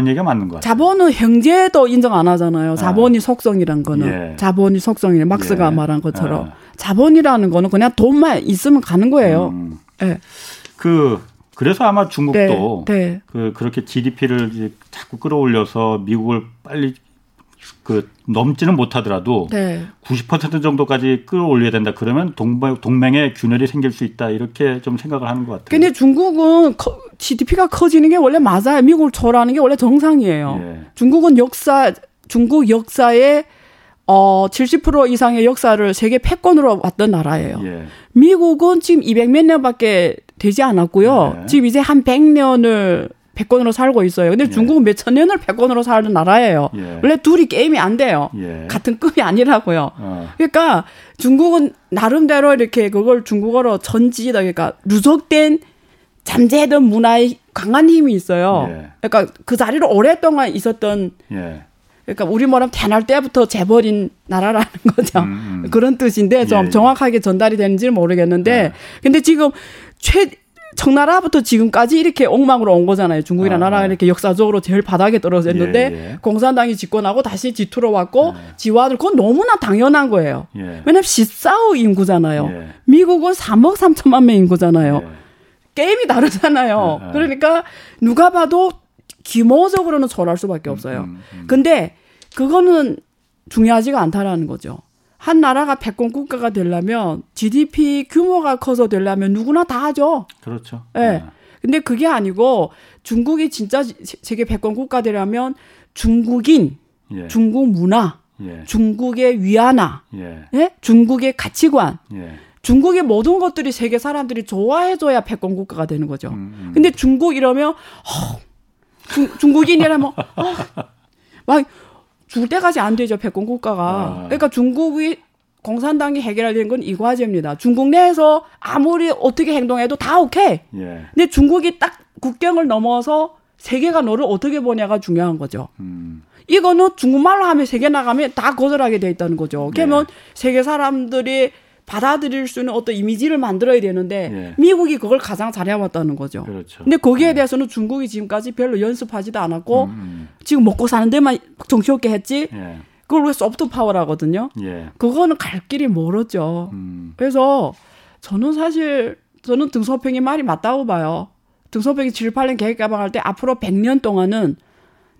네. 얘기가 맞는 거예요. 자본은 형제도 인정 안 하잖아요. 자본이 아. 속성이란 거는 예. 자본이 속성이래 막스가 예. 말한 것처럼 아. 자본이라는 거는 그냥 돈만 있으면 가는 거예요. 음. 네. 그 그래서 아마 중국도 네, 네. 그 그렇게 GDP를 이제 자꾸 끌어올려서 미국을 빨리 그 넘지는 못하더라도 네. 90% 정도까지 끌어올려야 된다. 그러면 동맹, 동맹에 균열이 생길 수 있다. 이렇게 좀 생각을 하는 것 같아요. 근데 중국은 GDP가 커지는 게 원래 맞아요. 미국을 초월하는 게 원래 정상이에요. 예. 중국은 역사 중국 역사에 어, 70% 이상의 역사를 세계 패권으로 왔던 나라예요. 예. 미국은 지금 200 몇 년밖에 되지 않았고요. 네. 지금 이제 한 100년을 패권으로 살고 있어요. 근데 예. 중국은 몇천 년을 패권으로 살던 나라예요. 예. 원래 둘이 게임이 안 돼요. 예. 같은 급이 아니라고요. 어. 그러니까 중국은 나름대로 이렇게 그걸 중국어로 전지다 그러니까 누적된 잠재던 문화의 강한 힘이 있어요. 예. 그러니까 그 자리로 오랫동안 있었던 예. 그러니까 우리 뭐라면 태어날 때부터 재버린 나라라는 거죠. 음, 음. 그런 뜻인데 좀 예, 예. 정확하게 전달이 되는지는 모르겠는데 예. 근데 지금 최 청나라부터 지금까지 이렇게 엉망으로 온 거잖아요. 중국이라는 아, 나라가 이렇게 역사적으로 제일 바닥에 떨어져 있는데 예, 예. 공산당이 집권하고 다시 뒤틀어 왔고 예. 지화들 그건 너무나 당연한 거예요. 예. 왜냐면 14억 인구잖아요. 예. 미국은 3억 3천만 명 인구잖아요. 예. 게임이 다르잖아요. 그러니까 누가 봐도 규모적으로는 절할 수밖에 없어요. 음, 음, 음. 근데 그거는 중요하지가 않다라는 거죠. 한 나라가 패권 국가가 되려면 GDP 규모가 커서 되려면 누구나 다 하죠. 그렇죠. 예. 네. 근데 그게 아니고 중국이 진짜 세계 패권 국가 되려면 중국인, 예. 중국 문화, 예. 중국의 위안화, 예. 예? 중국의 가치관, 예. 중국의 모든 것들이 세계 사람들이 좋아해줘야 패권 국가가 되는 거죠. 음, 음. 근데 중국 이러면 어, 중, 중국인이라면 어, 막 죽을 때까지 안 되죠 패권 국가가. 아. 그러니까 중국이 공산당이 해결할 건이 과제입니다. 중국 내에서 아무리 어떻게 행동해도 다 오케이. 예. 근데 중국이 딱 국경을 넘어서 세계가 너를 어떻게 보냐가 중요한 거죠. 음. 이거는 중국말로 하면 세계 나가면 다 거절하게 돼 있다는 거죠. 그러면 예. 세계 사람들이 받아들일 수 있는 어떤 이미지를 만들어야 되는데 예. 미국이 그걸 가장 잘해왔다는 거죠. 그렇죠. 근데 거기에 네. 대해서는 중국이 지금까지 별로 연습하지도 않았고 음, 음. 지금 먹고 사는 데만 정신없게 했지. 예. 그걸 왜 소프트 파워라거든요. 예. 그거는 갈 길이 멀었죠. 음. 그래서 저는 사실 저는 등소평이 말이 맞다고 봐요. 등소평이 7, 8년 계획 개방할 때 앞으로 100년 동안은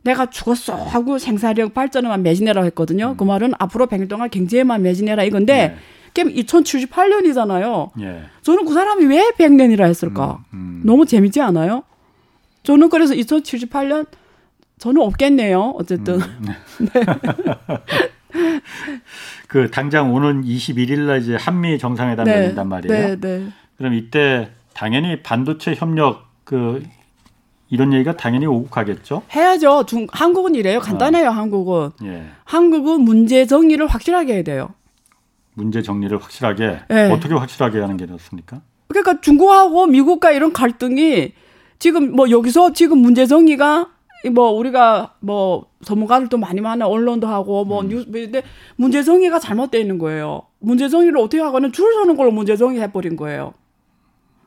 내가 죽었어 하고 생산력 발전에만 매진해라 했거든요. 음. 그 말은 앞으로 100년 동안 경제에만 매진해라 이건데 네. 게임 2078년이잖아요. 예. 저는 그 사람이 왜 100년이라 했을까? 음, 음. 너무 재밌지 않아요? 저는 그래서 2078년 저는 없겠네요. 어쨌든. 음. 네. 그 당장 오는 21일 날 이제 한미 정상회담이 네. 열린단 말이에요. 네, 네. 그럼 이때 당연히 반도체 협력 그 이런 얘기가 당연히 오국하겠죠. 해야죠. 중, 한국은 이래요. 간단해요. 어. 한국은. 예. 한국은 문제 정리를 확실하게 해야 돼요. 문제 정리를 확실하게 네. 어떻게 확실하게 하는 게 좋습니까? 그러니까 중국하고 미국과 이런 갈등이 지금 뭐 여기서 지금 문제 정리가 뭐 우리가 뭐 전문가들도 많이 많아 언론도 하고 뭐 음. 뉴스 근데 문제 정리가 잘못되어 있는 거예요. 문제 정리를 어떻게 하고는 줄 서는 걸로 문제 정리해 버린 거예요.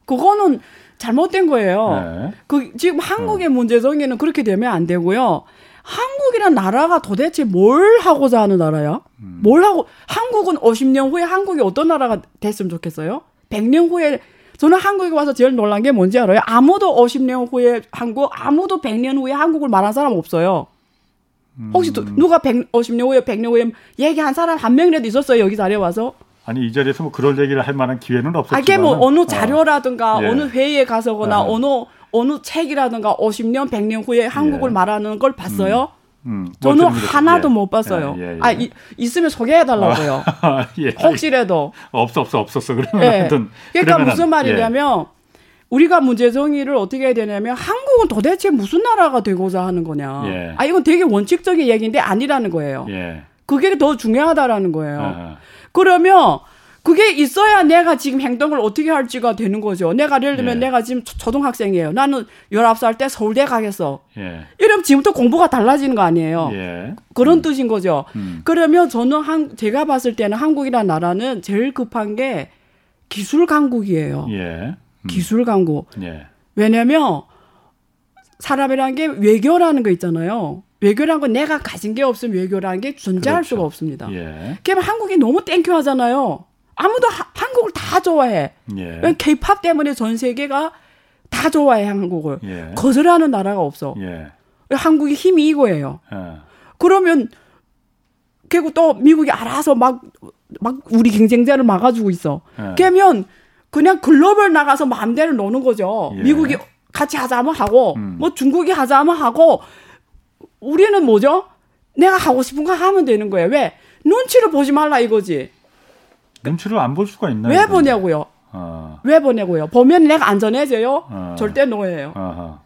그거는 잘못된 거예요. 네. 그 지금 한국의 어. 문제 정리는 그렇게 되면 안 되고요. 한국이란 나라가 도대체 뭘 하고자 하는 나라야? 음. 뭘 하고 한국은 50년 후에 한국이 어떤 나라가 됐으면 좋겠어요? 100년 후에 저는 한국에 와서 제일 놀란 게 뭔지 알아요? 아무도 50년 후에 한국, 아무도 100년 후에 한국을 말한 사람 없어요. 혹시 음. 누가 100, 50년 후에 100년 후에 얘기한 사람 한 명이라도 있었어요 여기 자리에 와서? 아니 이 자리에서 뭐 그럴 얘기를 할 만한 기회는 없었지만. 아, 이게 뭐 어느 자료라든가 어. 예. 어느 회의에 가서거나 어. 어느 어느 책이라든가 50년, 100년 후에 한국을 예. 말하는 걸 봤어요? 음. 음. 저는 하나도 예. 못 봤어요. 예, 예, 예. 아, 이, 있으면 소개해 달라고요. 아, 예. 혹시라도. 없어, 없어, 없었어. 그러면 예. 그러니까 무슨 말이냐면, 우리가 문제 정의를 어떻게 해야 되냐면, 한국은 도대체 무슨 나라가 되고자 하는 거냐. 아, 이건 되게 원칙적인 얘기인데 아니라는 거예요. 그게 더 중요하다라는 거예요. 아. 그러면, 그게 있어야 내가 지금 행동을 어떻게 할지가 되는 거죠. 내가 예를 들면 예. 내가 지금 초등학생이에요. 나는 19살 때 서울대 가겠어. 예. 이러면 지금부터 공부가 달라지는 거 아니에요. 예. 그런 음. 뜻인 거죠. 음. 그러면 저는 한, 제가 봤을 때는 한국이라는 나라는 제일 급한 게 기술 강국이에요. 예. 음. 기술 강국. 예. 왜냐면 사람이란 게 외교라는 거 있잖아요. 외교란 건 내가 가진 게 없으면 외교라는 게 존재할 그렇죠. 수가 없습니다. 예. 그러면 한국이 너무 thank you 하잖아요. 아무도 하, 한국을 다 좋아해. 예. 케이팝 때문에 전 세계가 다 좋아해 한국을. 예. 거절하는 나라가 없어. 예. 한국의 힘이 이거예요. 예. 그러면 결국 또 미국이 알아서 막 막 우리 경쟁자를 막아주고 있어. 예. 그러면 그냥 글로벌 나가서 마음대로 노는 거죠. 예. 미국이 같이 하자면 하고 음. 뭐 중국이 하자면 하고 우리는 뭐죠? 내가 하고 싶은 거 하면 되는 거예요. 왜? 눈치를 보지 말라 이거지. 눈치를 안 볼 수가 있나요? 왜 보냐고요? 어. 왜 보냐고요? 보면 내가 안전해져요? 어. 절대 노예요. 어허.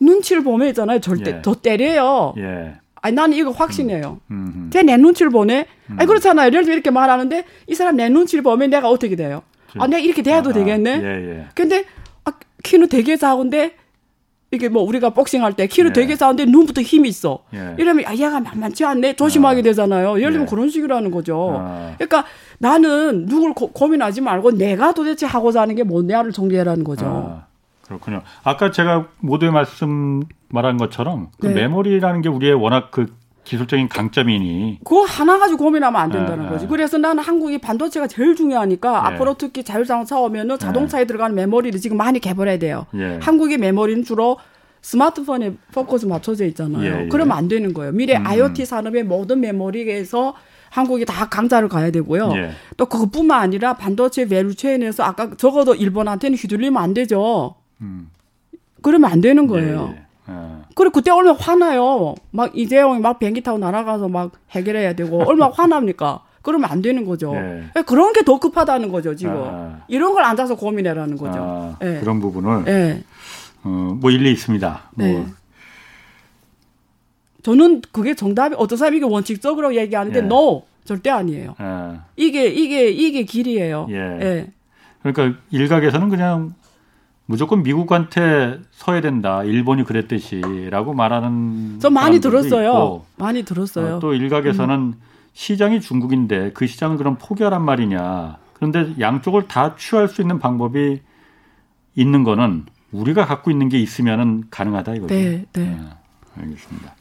눈치를 보면 있잖아요. 절대 예. 더 때려요. 예. 아니 나는 이거 확신해요. 음. 쟤내 눈치를 보네. 음. 아니 그렇잖아요. 예를 들어 이렇게 말하는데 이 사람 내 눈치를 보면 내가 어떻게 돼요? 아 내가 이렇게 돼도 아, 되겠네. 예, 예. 근데 아, 키는 되게 작은데 이게 뭐 우리가 복싱할 때 키를 예. 되게 작은데 눈부터 힘이 있어. 예. 이러면 아 얘가 만만치 않네. 조심하게 아. 되잖아요. 예를 들면 예. 그런 식이라는 거죠. 아. 그러니까 나는 누굴 고, 민하지 말고 내가 도대체 하고자 하는 게 뭔데를 정리해라는 거죠. 아. 그렇군요. 아까 제가 모두의 말씀 말한 것처럼 그 네. 메모리라는 게 우리의 워낙 그 기술적인 강점이니 그거 하나 가지고 고민하면 안 된다는 네, 거지. 그래서 나는 한국이 반도체가 제일 중요하니까 네. 앞으로 특히 자율자동차 오면은 자동차에 네. 들어가는 메모리를 지금 많이 개발해야 돼요. 예. 한국의 메모리는 주로 스마트폰에 포커스 맞춰져 있잖아요. 예, 예. 그러면 안 되는 거예요. 미래 음. IoT 산업의 모든 메모리에서 한국이 다 강자를 가야 되고요. 예. 또 그것뿐만 아니라 반도체 value chain에서 아까 적어도 일본한테는 휘둘리면 안 되죠. 음. 그러면 안 되는 거예요. 예. 예. 그리고 그때 얼마나 화나요. 막 이재용이 막 비행기 타고 날아가서 막 해결해야 되고 얼마나 화납니까? 그러면 안 되는 거죠. 예. 예. 그런 게 더 급하다는 거죠, 지금. 아. 이런 걸 앉아서 고민해라는 거죠. 아, 예. 그런 부분을. 예. 어, 뭐 일리 있습니다. 뭐. 네. 저는 그게 정답이 어떤 사람이 이게 원칙적으로 얘기하는데 예. no 절대 아니에요. 예. 이게 이게 이게 길이에요. 예. 그러니까 일각에서는 그냥 무조건 미국한테 서야 된다. 일본이 그랬듯이라고 말하는 저 많이 들었어요. 있고, 많이 들었어요. 어, 또 일각에서는 음. 시장이 중국인데 그 시장을 그럼 포기하란 말이냐. 그런데 양쪽을 다 취할 수 있는 방법이 있는 거는 우리가 갖고 있는 게 있으면은 가능하다 이거죠. 네, 네. 네 알겠습니다.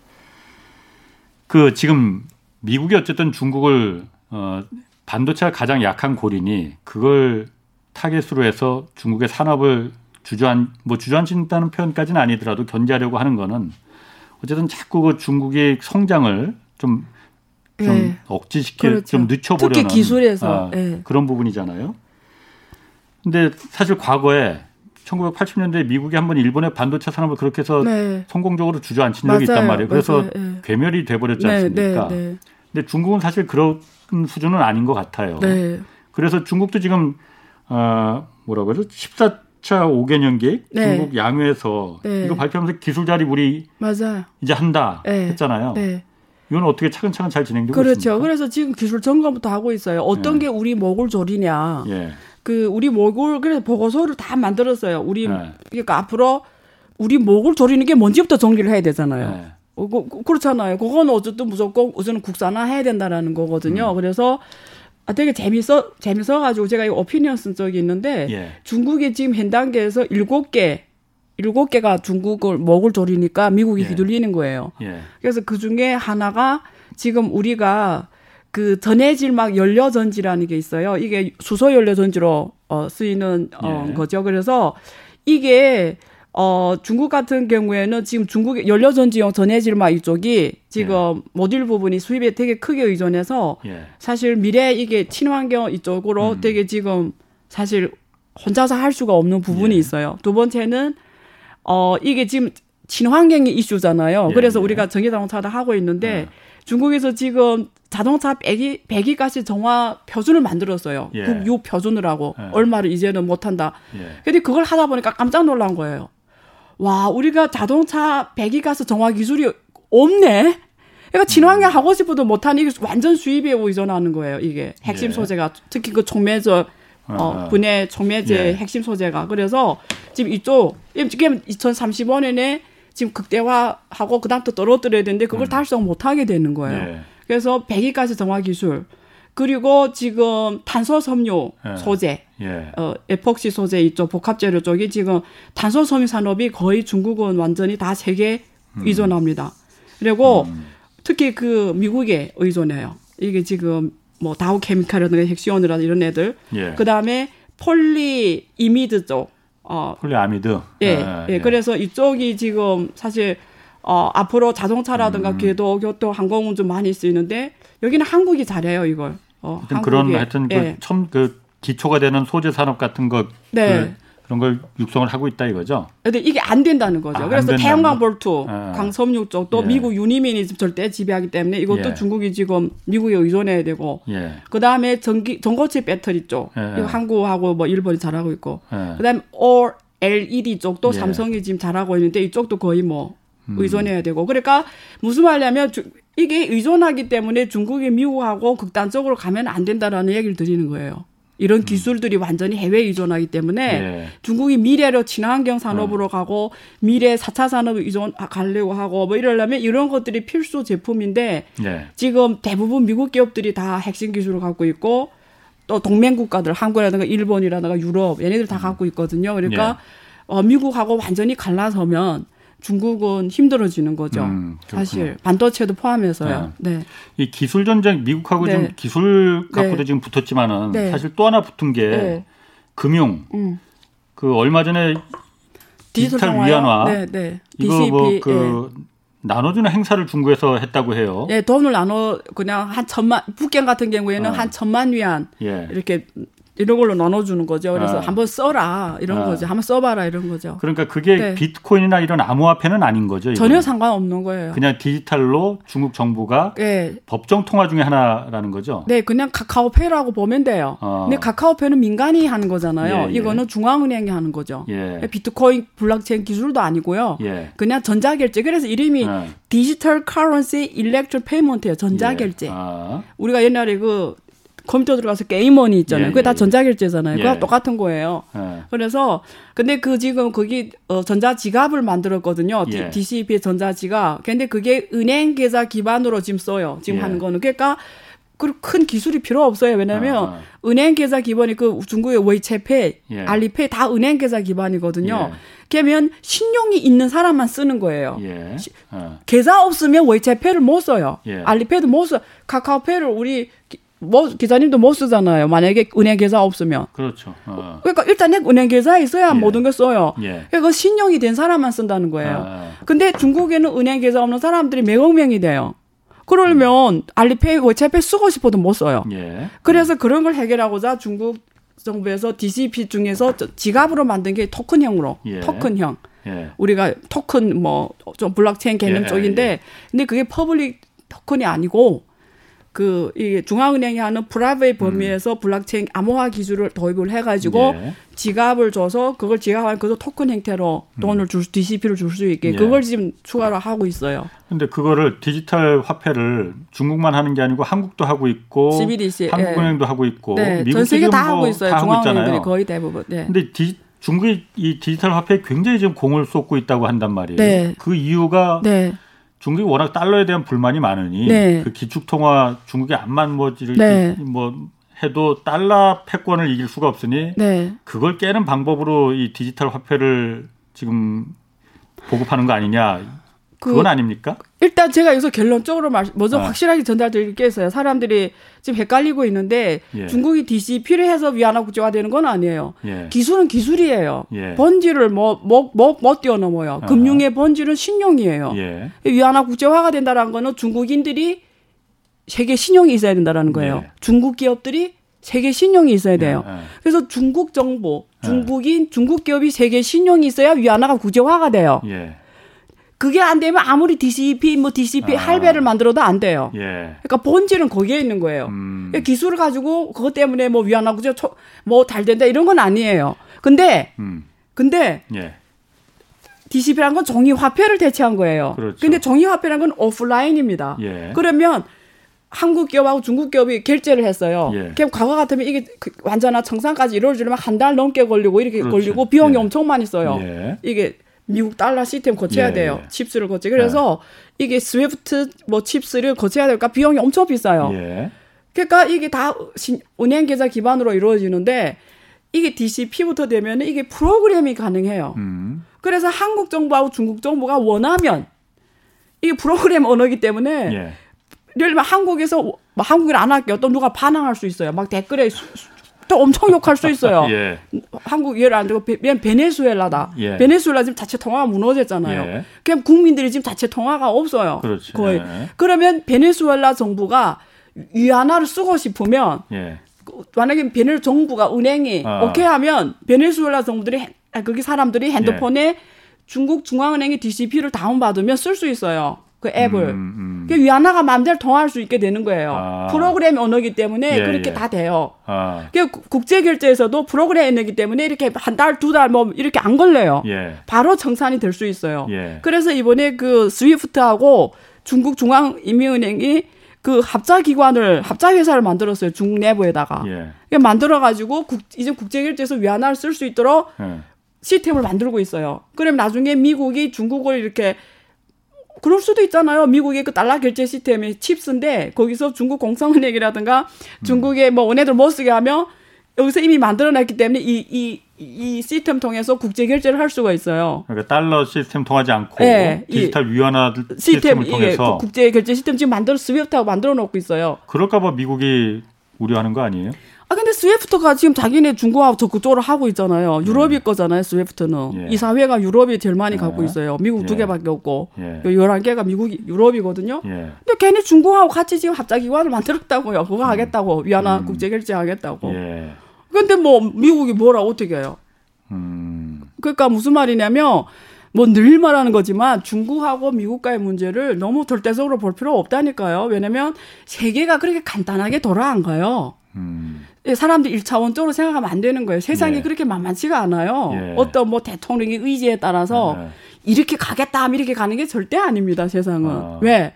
그 지금 미국이 어쨌든 중국을 어 반도체가 가장 약한 고리니 그걸 타겟으로 해서 중국의 산업을 주저앉 뭐 주저앉는다는 표현까지는 아니더라도 견제하려고 하는 거는 어쨌든 자꾸 그 중국의 성장을 좀, 좀 네. 억지시켜 그렇죠. 좀 늦춰보려는 특히 기술에서 아, 네. 그런 부분이잖아요. 근데 사실 과거에 1980년대 미국이 한번 일본의 반도체 산업을 그렇게 해서 네. 성공적으로 주저앉힌 적이 있단 말이에요. 그래서 맞아요. 네. 괴멸이 돼버렸지 네, 않습니까? 네, 근데 중국은 사실 그런 수준은 아닌 것 같아요. 그래서 중국도 지금 어, 뭐라고 해서 14 4차 5개년 계획 네. 중국 양회에서 네. 이거 발표하면서 기술 자립 우리 맞아요. 이제 한다 네. 했잖아요. 네. 이건 어떻게 차근차근 잘 진행되고 그렇죠. 있습니까? 그래서 지금 기술 점검부터 하고 있어요. 어떤 예. 게 우리 목을 조리냐. 예. 그 우리 목을 그래서 보고서를 다 만들었어요. 우리 예. 그러니까 앞으로 우리 목을 조리는 게 뭔지부터 정리를 해야 되잖아요. 예. 어, 그, 그렇잖아요. 그거는 어쨌든 무조건 우선은 국산화 해야 된다라는 거거든요. 음. 그래서 아, 되게 재밌어, 재밌어가지고 제가 이 오피니언 쓴 적이 있는데, 예. 중국이 지금 현 단계에서 일곱 개, 일곱 개가 중국을 먹을 조리니까 미국이 예. 휘둘리는 거예요. 예. 그래서 그 중에 하나가 지금 우리가 그 전해질 막 연료 전지라는 게 있어요. 이게 수소 연료 전지로 어, 쓰이는 어, 예. 거죠. 그래서 이게 어, 중국 같은 경우에는 지금 중국의 연료전지용 전해질막 이쪽이 지금 예. 모듈 부분이 수입에 되게 크게 의존해서 예. 사실 미래 이게 친환경 이쪽으로 음. 되게 지금 사실 혼자서 할 수가 없는 부분이 예. 있어요. 두 번째는 어, 이게 지금 친환경이 이슈잖아요. 예, 그래서 예. 우리가 전기자동차를 하고 있는데 예. 중국에서 지금 자동차 배기 배기가스 정화 표준을 만들었어요. 예. 국유 표준을 하고 예. 얼마를 이제는 못 한다. 예. 근데 그걸 하다 보니까 깜짝 놀란 거예요. 와, 우리가 자동차 배기 가스 정화 기술이 없네? 그러니까 친환경 하고 싶어도 못하는 이게 완전 수입에 의존하는 거예요, 이게. 핵심 예. 소재가. 특히 그 촉매저, 어, 분해 촉매제 예. 핵심 소재가. 그래서 지금 이쪽, 지금 2035년에 지금 극대화하고 그다음부터 떨어뜨려야 되는데 그걸 음. 달성 못하게 되는 거예요. 예. 그래서 배기가스 정화 기술, 그리고 지금 탄소 섬유 예. 소재, 예. 어, 에폭시 소재 이쪽 복합 재료 쪽이 지금 탄소 섬유 산업이 거의 중국은 완전히 다 세계 음. 의존합니다. 그리고 음. 특히 그 미국에 의존해요. 이게 지금 뭐 다우 케미칼이라든가 헥시온이라든가 이런 애들. 예. 그다음에 폴리 이미드 쪽. 어. 폴리 아미드. 예, 아, 예. 예. 그래서 이쪽이 지금 사실 어, 앞으로 자동차라든가 음. 궤도, 교통, 항공운전 많이 쓰이는데 여기는 한국이 잘해요, 이걸. 어, 하여튼 그런 하여튼 그 예. 처음 그 기초가 되는 소재 산업 같은 것 네. 그 그런 걸 육성을 하고 있다 이거죠. 근데 이게 안 된다는 거죠. 아, 그래서 태양광 볼트, 아. 강섬유 쪽도 예. 미국 유니민이 절대 지배하기 때문에 이것도 예. 중국이 지금 미국에 의존해야 되고, 예. 그 다음에 전기 전고체 배터리 쪽 예. 이거 한국하고 뭐 일본이 잘하고 있고, 예. 그 다음에 all LED 쪽도 예. 삼성이 지금 잘하고 있는데 이쪽도 거의 뭐 음. 의존해야 되고 그러니까 무슨 말이냐면 이게 의존하기 때문에 중국이 미국하고 극단적으로 가면 안 된다라는 얘기를 드리는 거예요. 이런 음. 기술들이 완전히 해외 의존하기 때문에 네. 중국이 미래로 친환경 산업으로 어. 가고 미래 4차 산업 의존 가려고 하고 뭐 이러려면 이런 것들이 필수 제품인데 네. 지금 대부분 미국 기업들이 다 핵심 기술을 갖고 있고 또 동맹 국가들 한국이라든가 일본이라든가 유럽 얘네들 다 음. 갖고 있거든요. 그러니까 네. 어, 미국하고 완전히 갈라서면 중국은 힘들어지는 거죠. 음, 사실 반도체도 포함해서요. 네. 네. 이 기술 전쟁 미국하고 네. 지금 기술 갖고도 네. 지금 붙었지만은 네. 사실 또 하나 붙은 게 네. 금융. 음. 그 얼마 전에 디지털 위안화 네, 네. 이거 뭐그 예. 나눠주는 행사를 중국에서 했다고 해요. 네, 돈을 나눠 그냥 한 천만 북경 같은 경우에는 어. 한 천만 위안 예. 이렇게 이런 걸로 나눠주는 거죠. 그래서 아. 한번 써라 이런 아. 거죠. 한번 써봐라 이런 거죠. 그러니까 그게 네. 비트코인이나 이런 암호화폐는 아닌 거죠. 이건. 전혀 상관없는 거예요. 그냥 디지털로 중국 정부가 네. 법정 통화 중에 하나라는 거죠. 네, 그냥 카카오페이라고 보면 돼요. 어. 근데 카카오페이는 민간이 하는 거잖아요. 예, 예. 이거는 중앙은행이 하는 거죠. 예. 비트코인 블록체인 기술도 아니고요. 예. 그냥 전자결제. 그래서 이름이 digital currency electronic payment예요. 전자결제. 아. 우리가 옛날에 그 컴퓨터 들어가서 게임원이 있잖아요. 예, 그게 다 예, 예. 전자결제잖아요. 그거 예. 똑같은 거예요. 예. 그래서 근데 그 지금 거기 어 전자지갑을 만들었거든요. 예. DCP 전자지갑. 근데 그게 은행 계좌 기반으로 지금 써요. 지금 하는 거는. 그러니까 큰 기술이 필요 없어요. 왜냐면 아. 은행 계좌 기반이 그 중국의 웨이체페이, 예. 알리페이 다 은행 계좌 기반이거든요. 예. 그러면 신용이 있는 사람만 쓰는 거예요. 예. 아. 계좌 없으면 웨이체페이를 못 써요. 예. 알리페이도 못 써. 카카오페이를 우리 뭐 기자님도 못 쓰잖아요. 만약에 은행 계좌 없으면. 그렇죠. 어. 그러니까 일단 은행 계좌 있어야 예. 모든 걸 써요. 예. 그러니까 신용이 된 사람만 쓴다는 거예요. 아. 근데 중국에는 은행 계좌 없는 사람들이 몇억 명이 돼요. 그러면 음. 알리페이, 고차페 쓰고 싶어도 못 써요. 예. 그래서 그런 걸 해결하고자 중국 정부에서 DCP 중에서 지갑으로 만든 게 토큰형으로 예. 토큰형. 예. 우리가 토큰 뭐 좀 블록체인 개념 예, 쪽인데 근데 그게 public token이 아니고 그 이게 중앙은행이 하는 private 범위에서 음. 블록체인 암호화 기술을 도입을 해가지고 예. 지갑을 줘서 그걸 지갑한 그래서 토큰 형태로 돈을 줄 DCP를 줄 수 있게 예. 그걸 지금 추가로 하고 있어요. 근데 그거를 디지털 화폐를 중국만 하는 게 아니고 한국도 하고 있고 CBDC, 한국은행도 예. 하고 있고 네. 미국 전 세계 다뭐 하고 있어요. 중앙은행들이 거의 대부분. 네. 근데 디, 중국이 이 디지털 화폐에 굉장히 지금 공을 쏟고 있다고 한단 말이에요. 네. 그 이유가 네. 중국이 워낙 달러에 대한 불만이 많으니 네. 그 기축통화 중국이 암만 뭐지를 네. 뭐 해도 달러 패권을 이길 수가 없으니 네. 그걸 깨는 방법으로 이 디지털 화폐를 지금 보급하는 거 아니냐 그 그건 아닙니까? 일단 제가 여기서 결론적으로 말, 먼저 아. 확실하게 전달드리겠어요. 사람들이 지금 헷갈리고 있는데 예. 중국이 DCP를 해서 위안화 국제화되는 건 아니에요. 예. 기술은 기술이에요. 예. 번지를 뭐뭐 뭐 뭐 뭐 뛰어넘어요. 아. 금융의 번지는 신용이에요. 예. 위안화 국제화가 된다는 거는 중국인들이 세계 신용이 있어야 된다라는 거예요. 예. 중국 기업들이 세계 신용이 있어야 돼요. 예, 그래서 중국 정부, 중국인, 중국 기업이 세계 신용이 있어야 위안화가 국제화가 돼요. 그게 안 되면 아무리 DCP 뭐 DCP 아. 할배를 만들어도 안 돼요. 예. 그러니까 본질은 거기에 있는 거예요. 음. 그러니까 기술을 가지고 그것 때문에 뭐 위안화 구조 뭐잘 된다 이런 건 아니에요. 근데 음. 근데 예. DCP란 건 종이 화폐를 대체한 거예요. 그렇죠. 근데 종이 화폐란 건 오프라인입니다. 예. 그러면 한국 기업하고 중국 기업이 결제를 했어요. 예. 그럼 과거 같으면 이게 그 완전한 청산까지 이루어지려면 한 달 넘게 걸리고 이렇게 그렇지. 걸리고 비용이 예. 엄청 많이 써요. 예. 이게 미국 달러 시스템 거쳐야 예, 돼요. 예. CHIPS를 거치. 그래서 예. 이게 SWIFT 뭐 CHIPS를 거쳐야 되니까 비용이 엄청 비싸요. 예. 그러니까 이게 다 은행 계좌 기반으로 이루어지는데 이게 DCP부터 되면 이게 프로그램이 가능해요. 음. 그래서 한국 정부하고 중국 정부가 원하면 이게 프로그램 언어기 때문에 예. 예를 들면 한국에서 뭐 한국을 안 할게요. 또 누가 반항할 수 있어요. 막 댓글에 또 엄청 욕할 수 있어요. 예. 한국 예를 안 들고 그냥 베네수엘라다. 예. 베네수엘라 지금 자체 통화가 무너졌잖아요. 예. 그냥 국민들이 지금 자체 통화가 없어요. 그렇지. 거의. 예. 그러면 베네수엘라 정부가 위안화를 쓰고 싶으면 예. 만약에 베네 정부가 은행이 어. 오케이 하면 베네수엘라 정부들이 아, 거기 사람들이 핸드폰에 예. 중국 중앙은행의 DCP를 다운받으면 쓸 수 있어요. 그 앱을. 음, 음. 위안화가 마음대로 통할 수 있게 되는 거예요. 아. 프로그램 언어기 때문에 예, 그렇게 예. 다 돼요. 아. 그 국제 결제에서도 프로그램 언어기 때문에 이렇게 한 달, 두 달 뭐 이렇게 안 걸려요. 예. 바로 정산이 될 수 있어요. 예. 그래서 이번에 그 스위프트하고 중국 중앙인민은행이 그 합자 기관을 합자 회사를 만들었어요 중국 내부에다가 예. 만들어 가지고 이제 국제 결제에서 위안화를 쓸 수 있도록 예. 시스템을 만들고 있어요. 그럼 나중에 미국이 중국을 이렇게 그럴 수도 있잖아요. 미국의 그 달러 결제 시스템이 칩스인데 거기서 중국 공성은행이라든가 중국의 뭐 은행들 못 쓰게 하면 여기서 이미 만들어놨기 때문에 이, 이, 이 시스템 통해서 국제 결제를 할 수가 있어요. 그러니까 달러 시스템 통하지 않고 네, 디지털 위안화 시스템, 을 통해서 그 국제 결제 시스템 지금 만들어 스위프트하고 만들어 놓고 있어요. 그럴까봐 미국이 우려하는 거 아니에요? 아 근데 스위프트가 지금 자기네 중국하고 저 그쪽으로 하고 있잖아요. 네. 유럽이 네. 거잖아요. 스위프트는 예. 이 사회가 유럽이 제일 많이 예. 갖고 있어요. 미국 예. 두 개밖에 없고 예. 11개가 미국이 유럽이거든요. 예. 근데 걔네 중국하고 같이 지금 합작기관을 만들었다고요. 그거 음. 하겠다고 위안화 음. 국제결제 하겠다고. 예. 근데 뭐 미국이 뭐라 어떻게 해요? 음. 그러니까 무슨 말이냐면 뭐늘 말하는 거지만 중국하고 미국과의 문제를 너무 절대적으로 볼 필요 없다니까요. 왜냐면 세계가 그렇게 간단하게 돌아간 거예요. 음. 사람들이 1차원적으로 생각하면 안 되는 거예요. 세상이 예. 그렇게 만만치가 않아요. 예. 어떤 뭐 대통령의 의지에 따라서 예. 이렇게 가겠다 하면 이렇게 가는 게 절대 아닙니다. 세상은. 아. 왜?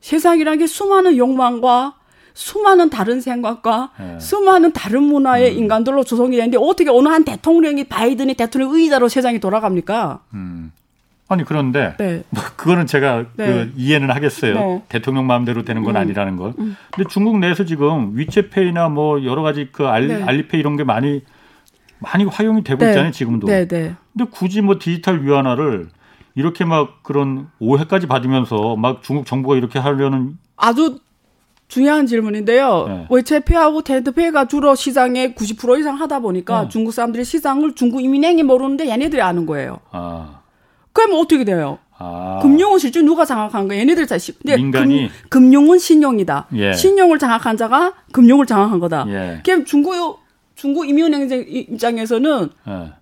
세상이란 게 수많은 욕망과 수많은 다른 생각과 예. 수많은 다른 문화의 음. 인간들로 조성이 되는데 어떻게 어느 한 대통령이 바이든이 대통령 의자로 세상이 돌아갑니까? 음. 아니 그런데 네. 뭐 그거는 제가 네. 그 이해는 하겠어요. 네. 대통령 마음대로 되는 건 음. 아니라는 걸. 음. 근데 중국 내에서 지금 위챗페이나 뭐 여러 가지 그 알, 네. 알리페이 이런 게 많이 많이 활용이 되고 네. 있잖아요 지금도. 네, 네. 근데 굳이 뭐 디지털 위안화를 이렇게 막 그런 오해까지 받으면서 막 중국 정부가 이렇게 하려는 아주 중요한 질문인데요. 네. 위챗페이하고 텐드페이가 주로 시장의 90% 이상 하다 보니까 네. 중국 사람들이 시장을 중국 이민행이 모르는데 얘네들이 아는 거예요. 아. 그러면 어떻게 돼요? 아. 금융은 실제 누가 장악한 거예요? 얘네들 자 근데 민간이 금, 금융은 신용이다. 예. 신용을 장악한 자가 금융을 장악한 거다. 예. 그럼 중국 중국 이민은행 입장에서는 예.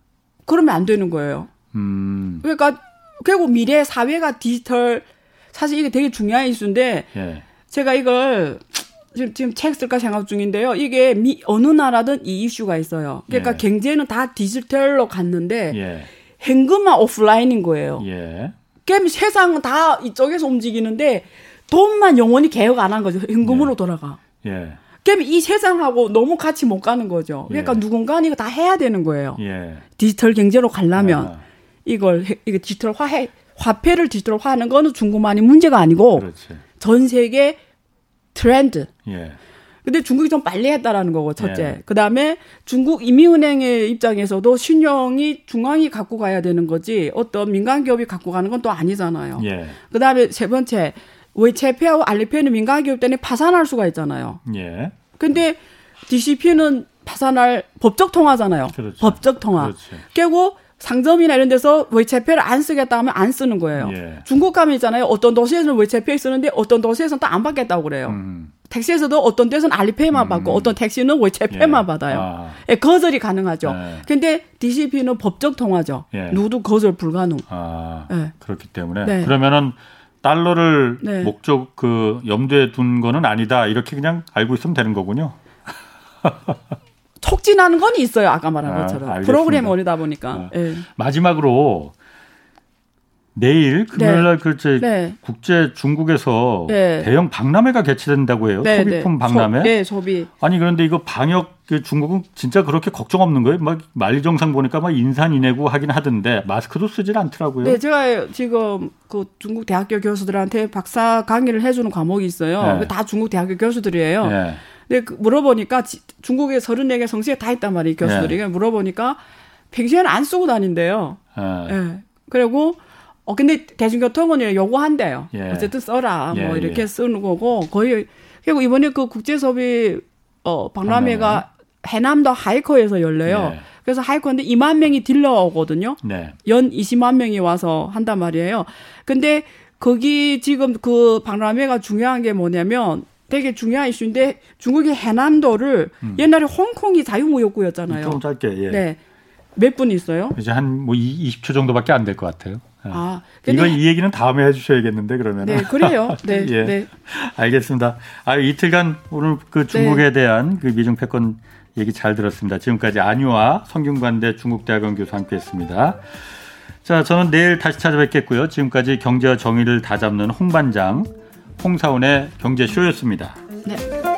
그러면 안 되는 거예요. 음. 그러니까 결국 미래 사회가 디지털 사실 이게 되게 중요한 이슈인데 예. 제가 이걸 지금, 지금 책 쓸까 생각 중인데요. 이게 미, 어느 나라든 이 이슈가 있어요. 그러니까 예. 경제는 다 디지털로 갔는데 예. 현금만 오프라인인 거예요. 예. 게임 세상은 다 이쪽에서 움직이는데 돈만 영원히 개혁 안 한 거죠. 현금으로 예. 돌아가. 예. 게임 이 세상하고 너무 같이 못 가는 거죠. 그러니까 예. 누군가는 이거 다 해야 되는 거예요. 예. 디지털 경제로 가려면 아. 이걸 이거 디지털 화해 화폐를 디지털화하는 거는 중국만이 문제가 아니고 그렇지. 전 세계 트렌드. 예. 근데 중국이 좀 빨리 했다라는 거고 첫째. 예. 그다음에 중국 이민은행의 입장에서도 신용이 중앙이 갖고 가야 되는 거지 어떤 민간 기업이 갖고 가는 건 또 아니잖아요. 예. 그다음에 세 번째 웨이체페하고 알리페이는 민간 기업 때문에 파산할 수가 있잖아요. 예. 근데 DCP는 파산할 법적 통화잖아요. 그렇죠. 법적 통화. 그렇죠. 결국 상점이나 이런 데서 웨이체페를 안 쓰겠다 하면 안 쓰는 거예요. 예. 중국 가면 있잖아요. 어떤 도시에서는 웨이체페 쓰는데 어떤 도시에서는 또 안 받겠다고 그래요. 음. 택시에서도 어떤 데서는 알리페이만 음. 받고 어떤 택시는 웨체페만 예. 받아요. 아. 예, 거절이 가능하죠. 예. 근데 DCP는 법적 통화죠. 예. 누구도 거절 불가능. 아, 예. 그렇기 때문에 네. 그러면은 달러를 네. 목적 그 염두에 둔 거는 아니다. 이렇게 그냥 알고 있으면 되는 거군요. 촉진하는 건 있어요. 아까 말한 아, 것처럼. 아, 프로그램 원이다 보니까. 아. 예. 마지막으로 내일 금요일 날 네. 글쎄 네. 국제 중국에서 네. 대형 박람회가 개최된다고 해요. 네, 소비품 네. 박람회. 소, 네, 소비. 아니 그런데 이거 방역 그 중국은 진짜 그렇게 걱정 없는 거예요? 막 만리정상 보니까 막 인산인해고 하긴 하던데 마스크도 쓰질 않더라고요. 네, 제가 지금 그 중국 대학교 교수들한테 박사 강의를 해주는 과목이 있어요. 네. 다 중국 대학교 교수들이에요. 네. 근데 그 물어보니까 중국에 34개 성시에 다 있단 말이에요, 교수들이. 네. 물어보니까 평소에는 안 쓰고 다닌대요. 네. 그리고 어 근데 대중교통은 요구한대요. 예. 어쨌든 써라. 뭐 예, 뭐 이렇게 예. 쓰는 거고 거의 그리고 이번에 그 국제 소비 어 박람회가 해남도 하이커에서 열려요. 예. 그래서 하이커인데 2만 명이 딜러거든요. 네. 연 20만 명이 와서 한단 말이에요. 근데 거기 지금 그 박람회가 중요한 게 뭐냐면 되게 중요한 이슈인데 중국의 해남도를 음. 옛날에 홍콩이 자유무역구였잖아요. 좀 짧게. 예. 네. 몇 분 있어요? 이제 한 뭐 20초 정도밖에 안 될 것 같아요. 아, 이거 이 얘기는 다음에 해주셔야겠는데 그러면. 네, 그래요. 네, 예, 네. 알겠습니다. 아 이틀간 오늘 그 중국에 네. 대한 그 미중 패권 얘기 잘 들었습니다. 지금까지 안유아 성균관대 중국대학원 교수 함께했습니다. 자, 저는 내일 다시 찾아뵙겠고요. 지금까지 경제와 정의를 다잡는 홍반장 홍사원의 경제쇼였습니다. 네.